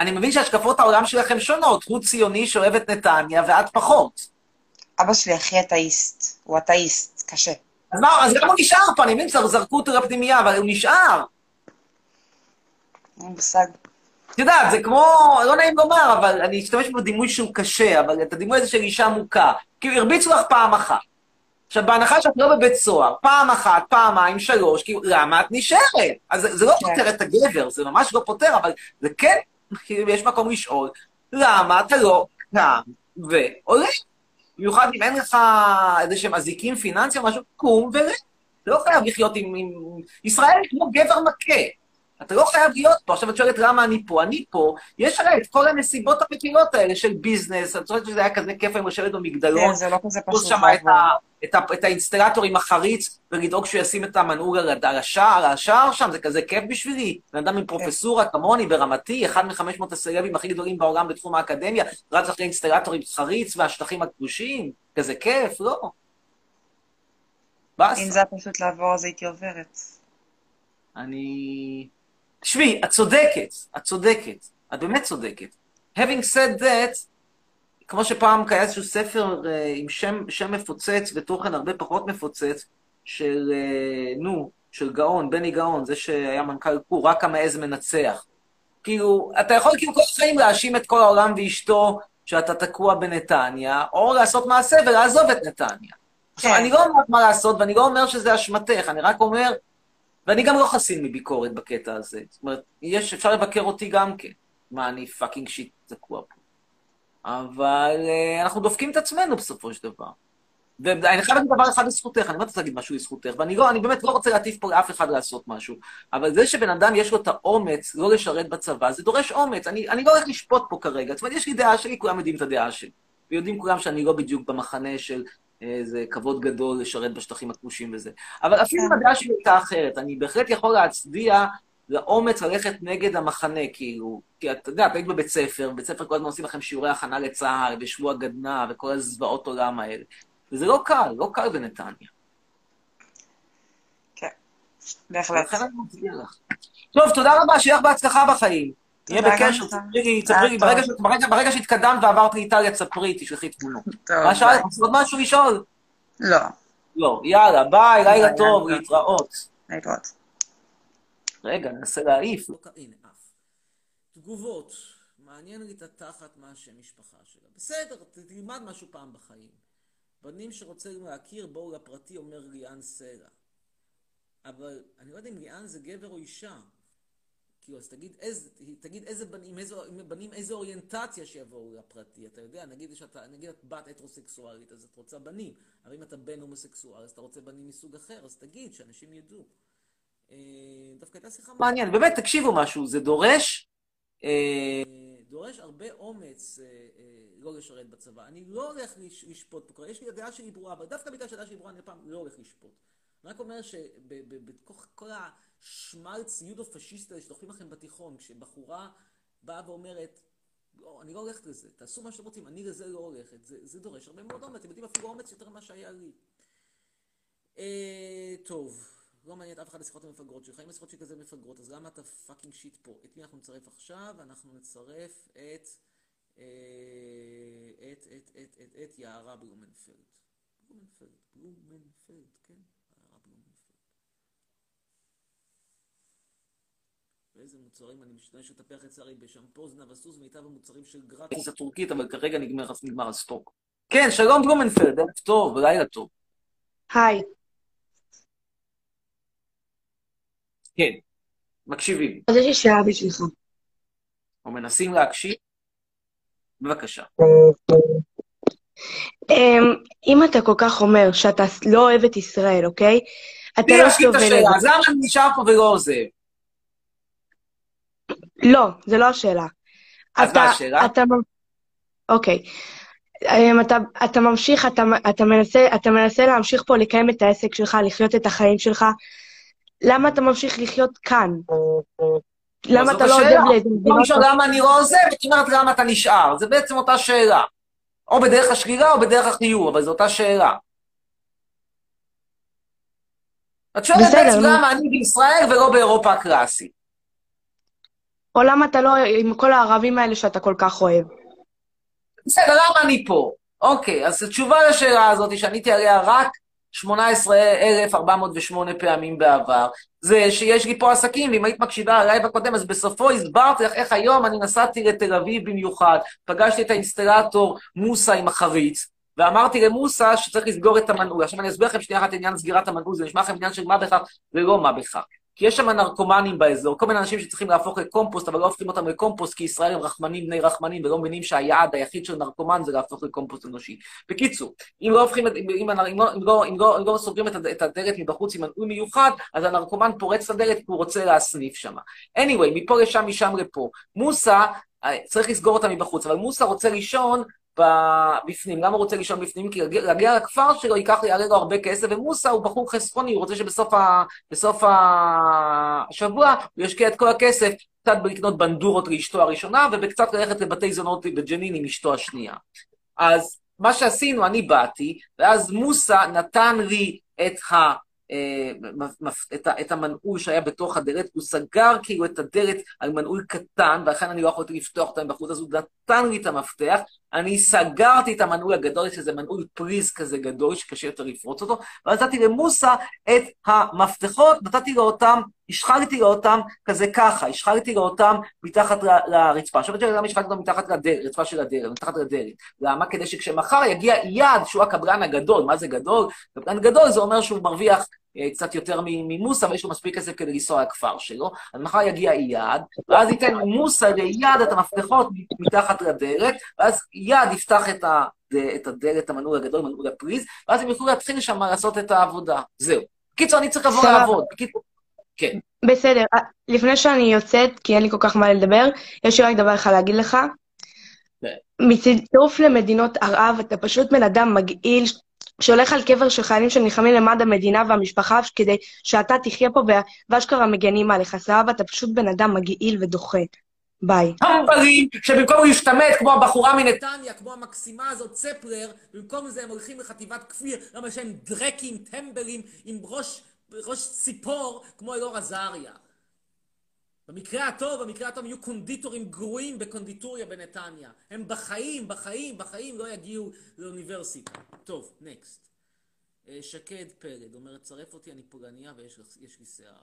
אני מבין שהשקפות העולם שלכם שונות. הוא ציוני שאוהב את נתניה, ואת פחות. אבא שלי הכי אתאיסט. הוא אתאיסט, קשה. אז מה, אז למה הוא נשאר פה? אני מבין, זר- זרקו אותו לפנימייה, אבל הוא נשאר. אין מושג. את יודעת, זה כמו, לא נעים לומר, אבל אני אשתמש בדימוי שהוא קשה, אבל את הדימוי הזה של אישה מוכה. כאילו, הרביצו לך פעם אחת. עכשיו, בהנחה שאת לא בבית סוהר, פעם אחת, פעמיים, שלוש, כאילו, למה את נשארת? אז זה, זה לא כן. פותר את הגבר, זה ממש לא פותר, אבל זה כן, כאילו, יש מקום לשאול, למה אתה לא קם ועולה? במיוחד אם אין לך איזה שהם אזיקים פיננסיים או משהו, קום. אתה לא חייב לחיות עם... עם... ישראל כמו גבר מכה. אתה לא חייב להיות פה. עכשיו את שואלת למה אני פה. אני פה, יש הרי את כל הנסיבות המקלות האלה של ביזנס. את חושבת שזה היה כזה כיף היום לשבת במגדלון, כן, זה לא כזה פשוט שם את. ה, את, ה, את האינסטלטור עם החריץ, ולדאוג שהוא ישים את המנעול על, על השער, על השער שם, זה כזה כיף בשבילי. בן אדם עם פרופסורה כמוני, ברמתי, אחד מחמש מאות הסלבים הכי גדולים בעולם בתחום האקדמיה, רץ אחרי אינסטלטור עם חריץ והשטחים הכבושים, כזה כיף, לא. באסה. אם זה היה פשוט לעבור, אז הייתי עוברת. אני... תשמעי, את צודקת, את צודקת, את באמת צודקת. Having said that, כמו שפעם היה איזשהו ספר אה, עם שם, שם מפוצץ ותוכן הרבה פחות מפוצץ, של, אה, נו, של גאון, בני גאון, זה שהיה מנכ"ל קור, רק המעז מנצח. כאילו, אתה יכול כאילו כל החיים להאשים את כל העולם ואשתו שאתה תקוע בנתניה, או לעשות מעשה ולעזוב את נתניה. עכשיו, כן. אני לא אומר מה לעשות, ואני לא אומר שזה אשמתך, אני רק אומר, ואני גם לא חסין מביקורת בקטע הזה. זאת אומרת, יש, אפשר לבקר אותי גם כן. מה, אני fucking shit תקוע פה. אבל אה, אנחנו דופקים את עצמנו בסופו של דבר. ואני חייב להגיד דבר אחד לזכותך, אני לא רוצה להגיד משהו לזכותך, ואני לא, אני באמת לא רוצה להטיף פה לאף אחד לעשות משהו, אבל זה שבן אדם יש לו את האומץ לא לשרת בצבא, זה דורש אומץ. אני, אני לא הולך לשפוט פה כרגע. זאת אומרת, יש לי דעה שלי, כולם יודעים את הדעה שלי. ויודעים כולם שאני לא בדיוק במחנה של איזה כבוד גדול לשרת בשטחים הכבושים וזה. אבל אפילו אם הדעה שלי הייתה אחרת, אני בהחלט יכול להצדיע לאומץ ללכת נגד המחנה, כאילו. כי את יודעת, היית בבית ספר, בבית ספר כל הזמן עושים לכם שיעורי הכנה לצה"ל, ושבוע גדנ"ע, וכל הזוועות עולם האלה. וזה לא קל, לא קל בנתניה. בהחלט. מצדיע לך. טוב, תודה רבה, שיהיה לך בהצלחה בחיים. גם בקשר. תספרי לי, תספרי לי, טוב. ברגע שהתקדמת ועברת לאיטליה, תספרי, תשלחי תמונות. טוב, מה שאלת? עוד משהו לשאול? לא, לא. יאללה, ביי, לילה טוב. להתראות. להתראות. רגע, ננסה להעיף. לא, הנה, עף. תגובות. מעניין לי את התחת מה השם משפחה שלה. בסדר, תלמד משהו פעם בחיים. בנים שרוצים להכיר, בואו לפרטי, אומר ליאן סלע. אבל אני לא יודע אם ליאן זה גבר או אישה. כאילו, אז תגיד איזה, תגיד איזה בנים, איזה, בנים, איזה אוריינטציה שיבואו לפרטי. אתה יודע, נגיד, שאתה, נגיד את בת הטרוסקסואלית, אז את רוצה בנים. אבל אם אתה בן הומוסקסואל, אז אתה רוצה בנים מסוג אחר, אז תגיד, שאנשים ידעו. אה, דווקא הייתה שיחה מעניינת. באמת, תקשיבו משהו, זה דורש, אה, דורש הרבה אומץ אה, אה, לא לשרת בצבא. אני לא הולך לש- לשפוט פה, יש לי הדעה שלי ברורה, אבל דווקא בגלל שהדעה שלי ברורה, אני הפעם לא הולך לשפוט. אני רק אומר שבתוך כל השמאלץ יודו-פשיסט הזה שדוחפים לכם בתיכון, כשבחורה באה ואומרת, לא, אני לא הולכת לזה, תעשו מה שאתם רוצים, אני לזה לא הולכת. זה, זה דורש הרבה מאוד אומץ, אתם יודעים אפילו אומץ יותר ממה שהיה לי. אה, טוב, לא מעניין אף אחד השיחות המפגרות שלך. אם השיחות שלי כזה מפגרות, אז למה אתה fucking shit פה? את מי אנחנו נצרף עכשיו? אנחנו נצרף את... אה, את, את, את, את, את יערה בלומנפלד. בלומנפלד, בלומנפלד, כן? יערה בלומנפלד. ואיזה מוצרים אני משתמש לטיפוח שיערי בשמפו זנב הסוס ומיטב המוצרים של גרטיס הטורקית, אבל כרגע נגמר, נגמר הסטוק. כן, שלום בלומנפלד, ערב טוב, לילה טוב. היי, כן, מקשיבים, אז יש לי שאלה בשבילך. או מנסים להקשיב. בבקשה. אמ, אם אתה כל כך אומר שאתה לא אוהב את ישראל, אוקיי? אתה לא את סובל את השאלה, זה. אז למה אני נשאר פה ולא עוזב? לא, זה לא השאלה. אז אתה- מה השאלה? אתה... אוקיי. אמ, אתה, אתה ממשיך, אתה, אתה, מנסה, אתה מנסה להמשיך פה לקיים את העסק שלך, לחיות את החיים שלך. למה אתה ממשיך לחיות כאן? למה זאת אתה לא. עוזב לאיזה מדינות... לשאול למה אני לא עוזב, את אומרת למה אתה נשאר. זה בעצם אותה שאלה. או בדרך השלילה או בדרך החיוב, אבל זו אותה שאלה. את שואלת בעצם. למה אני בישראל ולא באירופה הקלאסית. או למה אתה לא עם כל הערבים האלה שאתה כל כך אוהב? בסדר, למה אני פה? אוקיי, אז התשובה לשאלה הזאת, שעניתי עליה רק 18,408 פעמים בעבר, זה שיש לי פה עסקים, ואם היית מקשיבה ללייב הקודם, אז בסופו הסברתי לך איך היום אני נסעתי לתל אביב במיוחד, פגשתי את האינסטלטור מוסא עם החריץ, ואמרתי למוסא שצריך לסגור את המנעול. עכשיו אני אסביר לכם שנייה אחת עניין סגירת המנעול, זה נשמע לכם עניין של מה בכך ולא מה בכך. כי יש שם נרקומנים באזור, כל מיני אנשים שצריכים להפוך לקומפוסט, אבל לא הופכים אותם לקומפוסט, כי ישראל הם רחמנים בני רחמנים, ולא מבינים שהיעד היחיד של נרקומן זה להפוך לקומפוסט אנושי. בקיצור, אם לא הופכים, אם, אם, לא, אם, לא, אם, לא, אם לא סוגרים את, את הדלת מבחוץ עם מנעול מיוחד, אז הנרקומן פורץ את הדלת כי הוא רוצה להסניף שם. anyway, מפה לשם, משם לפה. מוסא, אה, צריך לסגור אותה מבחוץ, אבל מוסא רוצה לישון בפנים. למה הוא רוצה לישון בפנים? כי להגיע- לכפר שלו ייקח, יעלה לו הרבה כסף, ומוסא הוא בחור חסכוני, הוא רוצה שבסוף ה... השבוע הוא ישקיע את כל הכסף קצת בלקנות בנדורות לאשתו הראשונה, ובקצת ללכת לבתי זונות בג'נין עם אשתו השנייה. אז מה שעשינו, אני באתי, ואז מוסא נתן לי את ה... אה, את, את המנעול שהיה בתוך הדלת, הוא סגר כאילו את הדלת על מנעול קטן, ולכן אני לא יכולתי לפתוח אותה מבחוץ, אז הוא נתן לי את המפתח, אני סגרתי את המנעול הגדול, שזה מנעול פריז כזה גדול, שקשה יותר לפרוץ אותו, ואז נתתי למוסא את המפתחות, נתתי לו אותם, השחרתי לו אותם כזה ככה, השחרתי לו אותם מתחת לרצפה. עכשיו למה השחרתי אותם מתחת לרצפה של הדלת, מתחת לדלת. למה? כדי שכשמחר יגיע אייד, שהוא הקבלן הגדול, מה זה גדול? קבלן גדול זה אומר שהוא מרוויח קצת יותר ממוסא, ויש לו מספיק כסף כדי לנסוע לכפר שלו, אז מחר יגיע אייד, ואז ייתן מוסא לאייד את המפתחות מתחת לדלת, ואז אייד יפתח את, ה, את הדלת, המנעול הגדול, מנעול הפריז, ואז הם יוכלו להתחיל שם לעשות את העבודה. זהו. בקיצור, אני צריך לבוא. לעבוד. בקיצור, כן. בסדר, אה, לפני שאני יוצאת, כי אין לי כל כך מה לדבר, יש לי רק דבר אחד להגיד לך. מצירוף למדינות ערב, אתה פשוט בן אדם מגעיל, שהולך על קבר של חיילים שנלחמים למען המדינה והמשפחה, כדי שאתה תחיה פה ואשכרה מגנים עליך, סבבה? אתה פשוט בן אדם מגעיל ודוחה. ביי. טמבלים, שבמקום להשתמט כמו הבחורה מנתניה, כמו המקסימה הזאת, צפלר, במקום זה הם הולכים לחטיבת כפיר, למה שהם דרקים, טמבלים, עם ראש, ראש ציפור, כמו אלאור עזריה. במקרה הטוב, במקרה הטוב יהיו קונדיטורים גרועים בקונדיטוריה בנתניה. הם בחיים, בחיים, בחיים לא יגיעו לאוניברסיטה. טוב, נקסט. שקד פלד אומרת, צרף אותי, אני פולניה ויש לי שיער.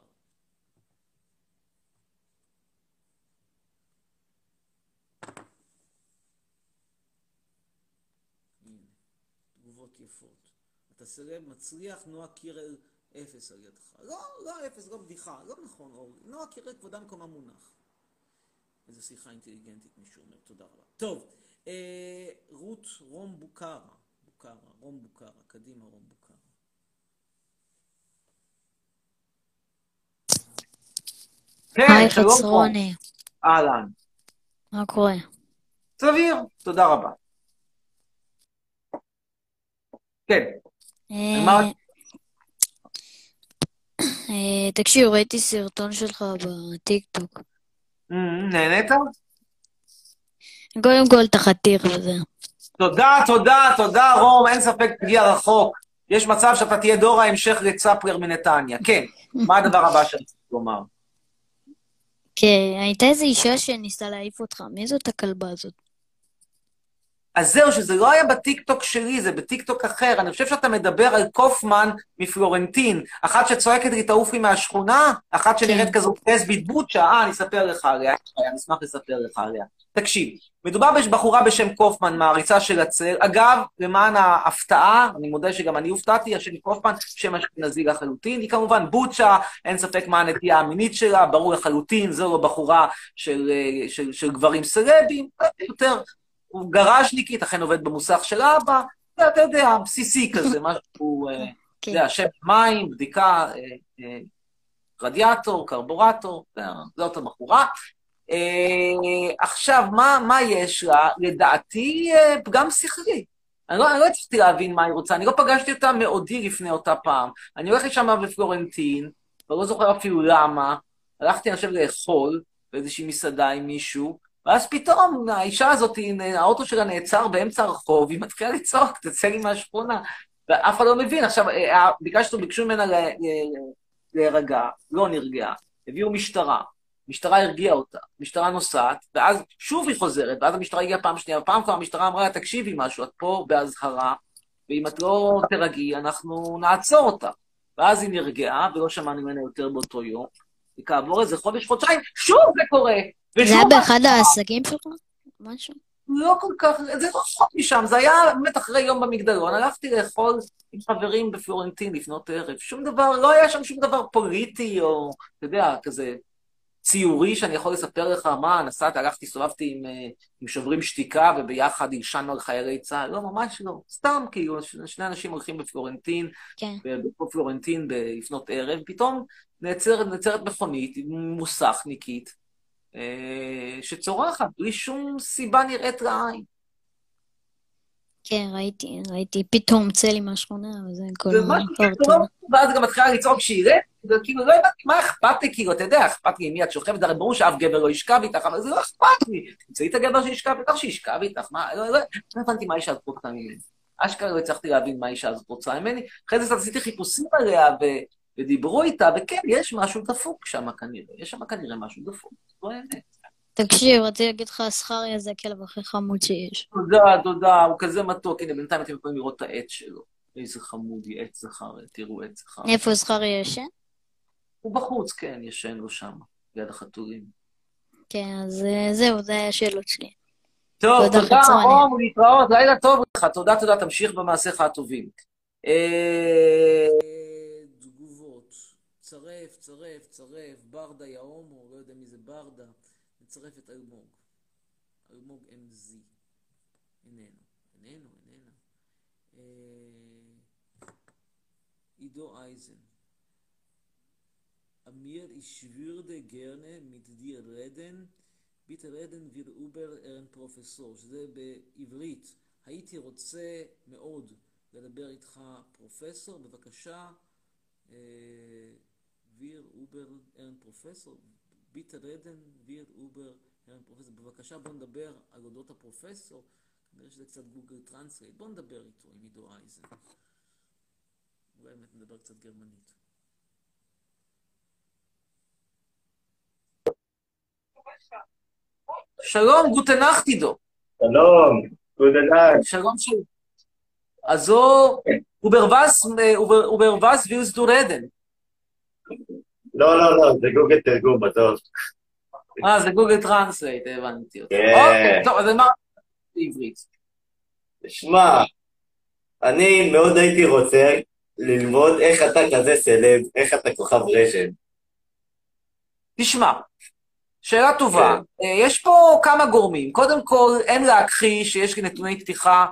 תגובות יפות. אתה סלב מצליח, נועה קירל אפס על ידך. לא, לא אפס, לא בדיחה, לא נכון, אורלי. נועה קירל כבודה במקומה מונח. איזו שיחה אינטליגנטית מישהו אומר, תודה רבה. טוב, אה, רות רום בוקרה, בוקרה, רום בוקרה, קדימה רום בוקרה. היי. חצרוני, אהלן. מה קורה? סביר, תודה רבה. כן, אה, מה- אה, תקשיב, ראיתי סרטון שלך בטיקטוק. Mm, נהנית? קודם כל, אתה חתיך וזה. תודה, תודה, תודה, רום, אין ספק, תגיע רחוק. יש מצב שאתה תהיה דור ההמשך לצפלר מנתניה. כן, מה הדבר הבא צריך לומר? כן, הייתה איזו אישה שניסתה להעיף אותך. מי זאת הכלבה הזאת? אז זהו, שזה לא היה בטיקטוק שלי, זה בטיקטוק אחר. אני חושב שאתה מדבר על קופמן מפלורנטין, אחת שצועקת לי, תעופי מהשכונה, אחת שנראית כן. כזאת לסבית בוצ'ה, אה, אני אספר לך עליה, אני אשמח לספר לך עליה. תקשיב, מדובר בבחורה בשם קופמן, מעריצה של הצל. אגב, למען ההפתעה, אני מודה שגם אני הופתעתי, השם קופמן, שם אשכנזי לחלוטין. היא כמובן בוצ'ה, אין ספק מה הנטייה המינית שלה, ברור לחלוטין, זו לא בחורה של, אה, של, של גברים סלבים, יותר הוא גראז'ניקית, אכן עובד במוסך של אבא, זה, אתה יודע, בסיסי כזה, משהו, אה, אתה יודע, שם מים, בדיקה, אה, אה, רדיאטור, קרבורטור, זה- זאת הבחורה. אה, עכשיו, מה, מה יש לה? לדעתי, אה, פגם שכלי. אני לא, אני לא הצלחתי להבין מה היא רוצה, אני לא פגשתי אותה מעודי לפני אותה פעם. אני הולך לשם בפלורנטין, ולא זוכר אפילו למה. הלכתי, אני חושב, לאכול באיזושהי מסעדה עם מישהו, ואז פתאום האישה הזאת, האוטו שלה נעצר באמצע הרחוב, היא מתחילה לצעוק, תצא לי מהשכונה. ואף אחד לא מבין. עכשיו, אה, ביקשנו, ביקשו ממנה להירגע, לא נרגעה. הביאו משטרה, משטרה הרגיעה אותה, משטרה נוסעת, ואז שוב היא חוזרת, ואז המשטרה הגיעה פעם שנייה, ופעם כבר המשטרה אמרה לה, תקשיבי משהו, את פה באזהרה, ואם את לא תירגעי, אנחנו נעצור אותה. ואז היא נרגעה, ולא שמענו ממנה יותר באותו יום, וכעבור איזה חודש, חודשיים, שוב זה קורה. זה היה באחד העסקים שלך? משהו? לא כל כך, זה לא רחוק משם, זה היה באמת אחרי יום במגדלון, הלכתי לאכול עם חברים בפלורנטין לפנות ערב, שום דבר, לא היה שם שום דבר פוליטי, או, אתה יודע, כזה ציורי שאני יכול לספר לך מה, נסעתי, הלכתי, הסתובבתי עם, אה, עם שוברים שתיקה, וביחד הלשנו על חיילי צה"ל, לא, ממש לא, סתם, כאילו, שני אנשים הולכים בפלורנטין, כן. ברחוב פלורנטין ב- לפנות ערב, פתאום נעצרת, נעצרת מכונית, מוסכניקית, שצורחת בלי שום סיבה נראית לעין. כן, ראיתי, ראיתי. פתאום צא לי מהשכונה, וזה כל הפרטים. כאילו, ואז גם מתחילה לצעוק שהיא רד, וכאילו לא הבנתי מה אכפת לי, כאילו, אתה יודע, אכפת לי עם מי את שוכבת, הרי ברור שאף גבר לא ישכב איתך, אבל זה לא אכפת לי. תמצאי את הגבר שישכב איתך, שישכב איתך, מה, לא, לא, לא הבנתי מה האישה הזאת רוצה ממני. אשכרה לא הצלחתי להבין מה האישה הזאת רוצה ממני. אחרי זה עשיתי חיפושים עליה, ודיברו איתה, וכן, יש משהו דפוק שם כנראה, יש שם כנראה משהו דפוק, זו האמת. תקשיב, רציתי להגיד לך, זכריה זה הכלב הכי חמוד שיש. תודה, תודה, הוא כזה מתוק. הנה, בינתיים אתם יכולים לראות את העץ שלו. איזה חמודי, עץ זכר, תראו עץ זכר. איפה זכריה ישן? הוא בחוץ, כן, ישן לו שם, ליד החתולים. כן, אז אה, זהו, זה השאלות שלי. טוב, תודה. רום, להתראות, לילה טוב לך, תודה, תודה, תמשיך במעשיך הטובים. צרף, צרף, ברדה יהומו, לא יודע מי זה ברדה, נצרף את אלמוג. אלמוג MZ. איננו, איננו, איננה. אה, אייזן. אמיר, würde gerne mit dir reden. bitte reden wir über Ihren Professor, שזה בעברית. הייתי רוצה מאוד לדבר איתך, פרופסור, בבקשה, אה, wir über Ihren Professor, bitte reden wir über Ihren Professor. בבקשה, בוא נדבר על אודות הפרופסור. כנראה שזה קצת גוגל טרנסלייט. בוא נדבר איתו, עם עידו אייזן. אולי באמת נדבר קצת גרמנית. שלום, gute Nacht עידו. שלום, gute Nacht. שלום שלום. Also, über was, äh, über, über was willst du reden? לא, לא, לא, זה גוגל תרגום, עזוב. אה, זה Google Translate, הבנתי אותך. כן. אוקיי, טוב, אז מה בעברית? שמע, אני מאוד הייתי רוצה ללמוד איך אתה כזה סלב, איך אתה כוכב רשת. תשמע, שאלה טובה. אה, יש פה כמה גורמים. קודם כל, אין להכחיש שיש נתוני פתיחה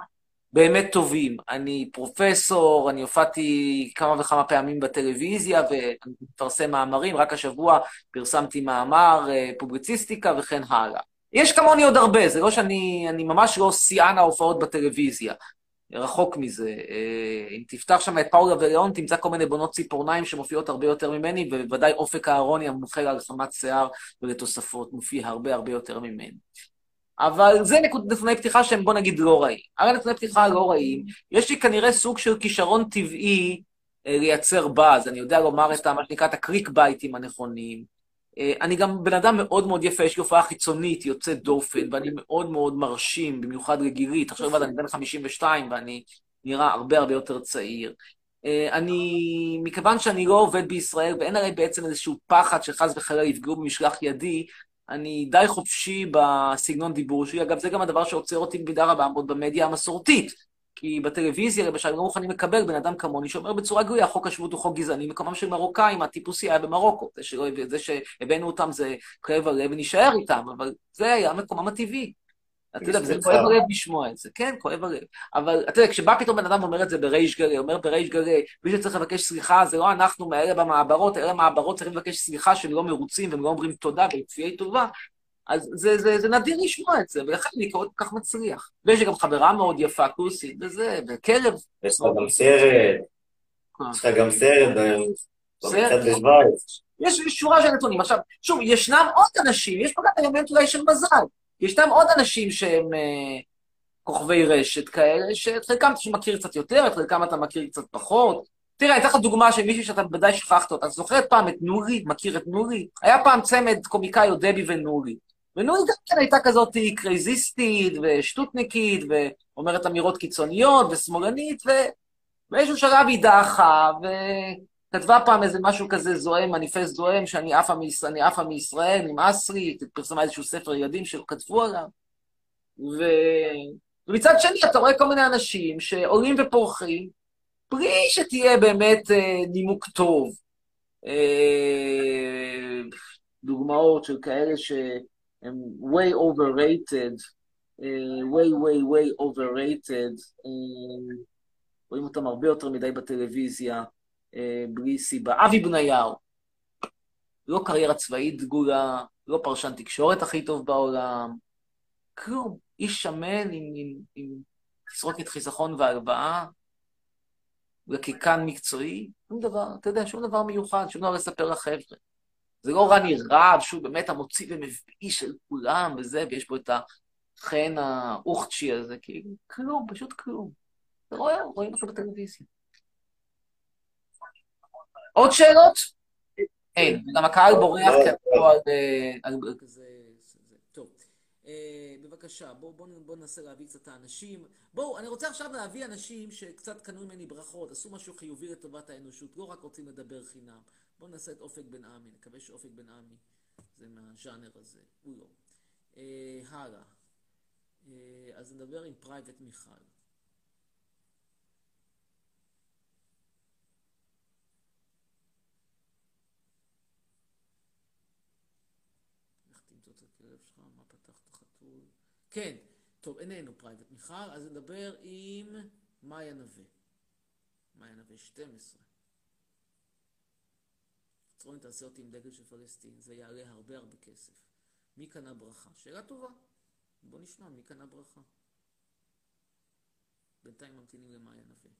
באמת טובים. אני פרופסור, אני הופעתי כמה וכמה פעמים בטלוויזיה ואני מפרסם מאמרים. רק השבוע פרסמתי מאמר, אה, פובליציסטיקה וכן הלאה. יש כמוני עוד הרבה, זה לא שאני, אני ממש לא שיאן ההופעות בטלוויזיה. רחוק מזה. אה, אם תפתח שם את פאולה וליאון, תמצא כל מיני בונות ציפורניים שמופיעות הרבה יותר ממני, ובוודאי אופק אהרוני המומחה להלחמת שיער ולתוספות, מופיע הרבה הרבה יותר ממני. אבל זה נקוד- נתוני פתיחה שהם, בוא נגיד, לא רעים. הרי נתוני פתיחה לא רעים, יש לי כנראה סוג של כישרון טבעי אה, לייצר באז, אני יודע לומר את מה שנקרא את הקליק בייטים הנכונים. אה, אני גם בן אדם מאוד מאוד יפה, יש לי הופעה חיצונית, יוצאת דופן, ואני מאוד מאוד מרשים, במיוחד לגילי. תחשוב על אני בן 52 ואני נראה הרבה הרבה יותר צעיר. אה, אני, מכיוון שאני לא עובד בישראל, ואין הרי בעצם איזשהו פחד שחס וחלילה יפגעו במשלח ידי, אני די חופשי בסגנון דיבור שלי. אגב, זה גם הדבר שעוצר אותי במידה רבה מאוד במדיה המסורתית. כי בטלוויזיה, למשל, לא מוכנים לקבל בן אדם כמוני שאומר בצורה גלויה, חוק השבות הוא חוק גזעני, מקומם של מרוקאים, הטיפוסי היה במרוקו. זה, שלא, זה שהבאנו אותם זה כואב הלב ונישאר איתם, אבל זה היה מקומם הטבעי. אתה יודע, זה. כואב הלב לשמוע את זה, כן, כואב הלב. אבל אתה יודע, כשבא פתאום בן אדם ואומר את זה בריש גלי, אומר בריש גלי, מי שצריך לבקש סליחה זה לא אנחנו מאלה במעברות, אלה במעברות צריכים לבקש סליחה שהם לא מרוצים והם לא אומרים תודה וכפיי טובה, אז זה, זה, זה נדיר לשמוע את זה, ולכן אני כל כך מצליח. ויש לי גם חברה מאוד יפה, כוסית, וזה, וכלב. יש לך גם סרט, יש לך גם סרט ב- סרט. במצעד בשוויץ. יש שורה של נתונים. עכשיו, שוב, ישנם עוד אנשים, יש פה גם אלמנט אולי של מזל. ישנם עוד אנשים שהם אה, כוכבי רשת כאלה, שאת חלקם אתה מכיר קצת יותר, את חלקם אתה מכיר קצת פחות. תראה, אני אתן לך דוגמה של מישהי שאתה בוודאי שכחת אותה. אתה זוכר פעם את נורי? מכיר את נורי? היה פעם צמד קומיקאיות דבי ונורי. ונורי גם כן הייתה כזאת קרייזיסטית ושטותניקית, ואומרת אמירות קיצוניות ושמאלנית, ובאיזשהו שלב היא דעכה, וכתבה פעם איזה משהו כזה זועם, מניפסט זועם, שאני עפה מישראל, אני עפה מישראל, נמאס לי, פרסמה איזשהו ספר ילדים שכתבו עליו. ו... ומצד שני, אתה רואה כל מיני אנשים שעולים ופורחים, בלי שתהיה באמת אה, נימוק טוב. אה, דוגמאות של כאלה שהם way overrated, אה, way way way overrated, אה, רואים אותם הרבה יותר מדי בטלוויזיה, בלי סיבה. אבי בניהו, לא קריירה צבאית דגולה, לא פרשן תקשורת הכי טוב בעולם, כלום. איש שמן עם, עם, עם תסרוקת חיסכון והלוואה, לקיקן מקצועי, שום דבר, אתה יודע, שום דבר מיוחד, שום דבר לספר לחבר'ה. זה לא רני רהב, שהוא באמת המוציא ומביא של כולם וזה, ויש בו את החן האוכצ'י הזה, כאילו, כלום, פשוט כלום. אתה רואה, רואים אותו בטלוויזיה. עוד שאלות? אין, וגם הקהל בורח כי אתה לא על אה, כזה... זה- טוב. אה, בבקשה, בואו בוא, בוא ננסה להביא קצת את האנשים. בואו, אני רוצה עכשיו להביא אנשים שקצת קנו ממני ברכות, עשו משהו חיובי לטובת האנושות, לא רק רוצים לדבר חינם. בואו נעשה את אופק בן עמי, נקווה שאופק בן עמי זה מהז'אנר הזה, הוא לא. אה, הלאה. אה, אז נדבר עם פרייבט מיכל. לך תמצוא את הכלב שלך, מה פתחת חתול? כן, טוב, איננו פרייבט מיכל, אז נדבר עם מאיה נווה. מאיה נווה 12. צרוני תעשה אותי עם דגל של פלסטין, זה יעלה הרבה הרבה כסף. מי קנה ברכה? שאלה טובה. בוא נשמע, מי קנה ברכה? בינתיים ממתינים למאיה נווה.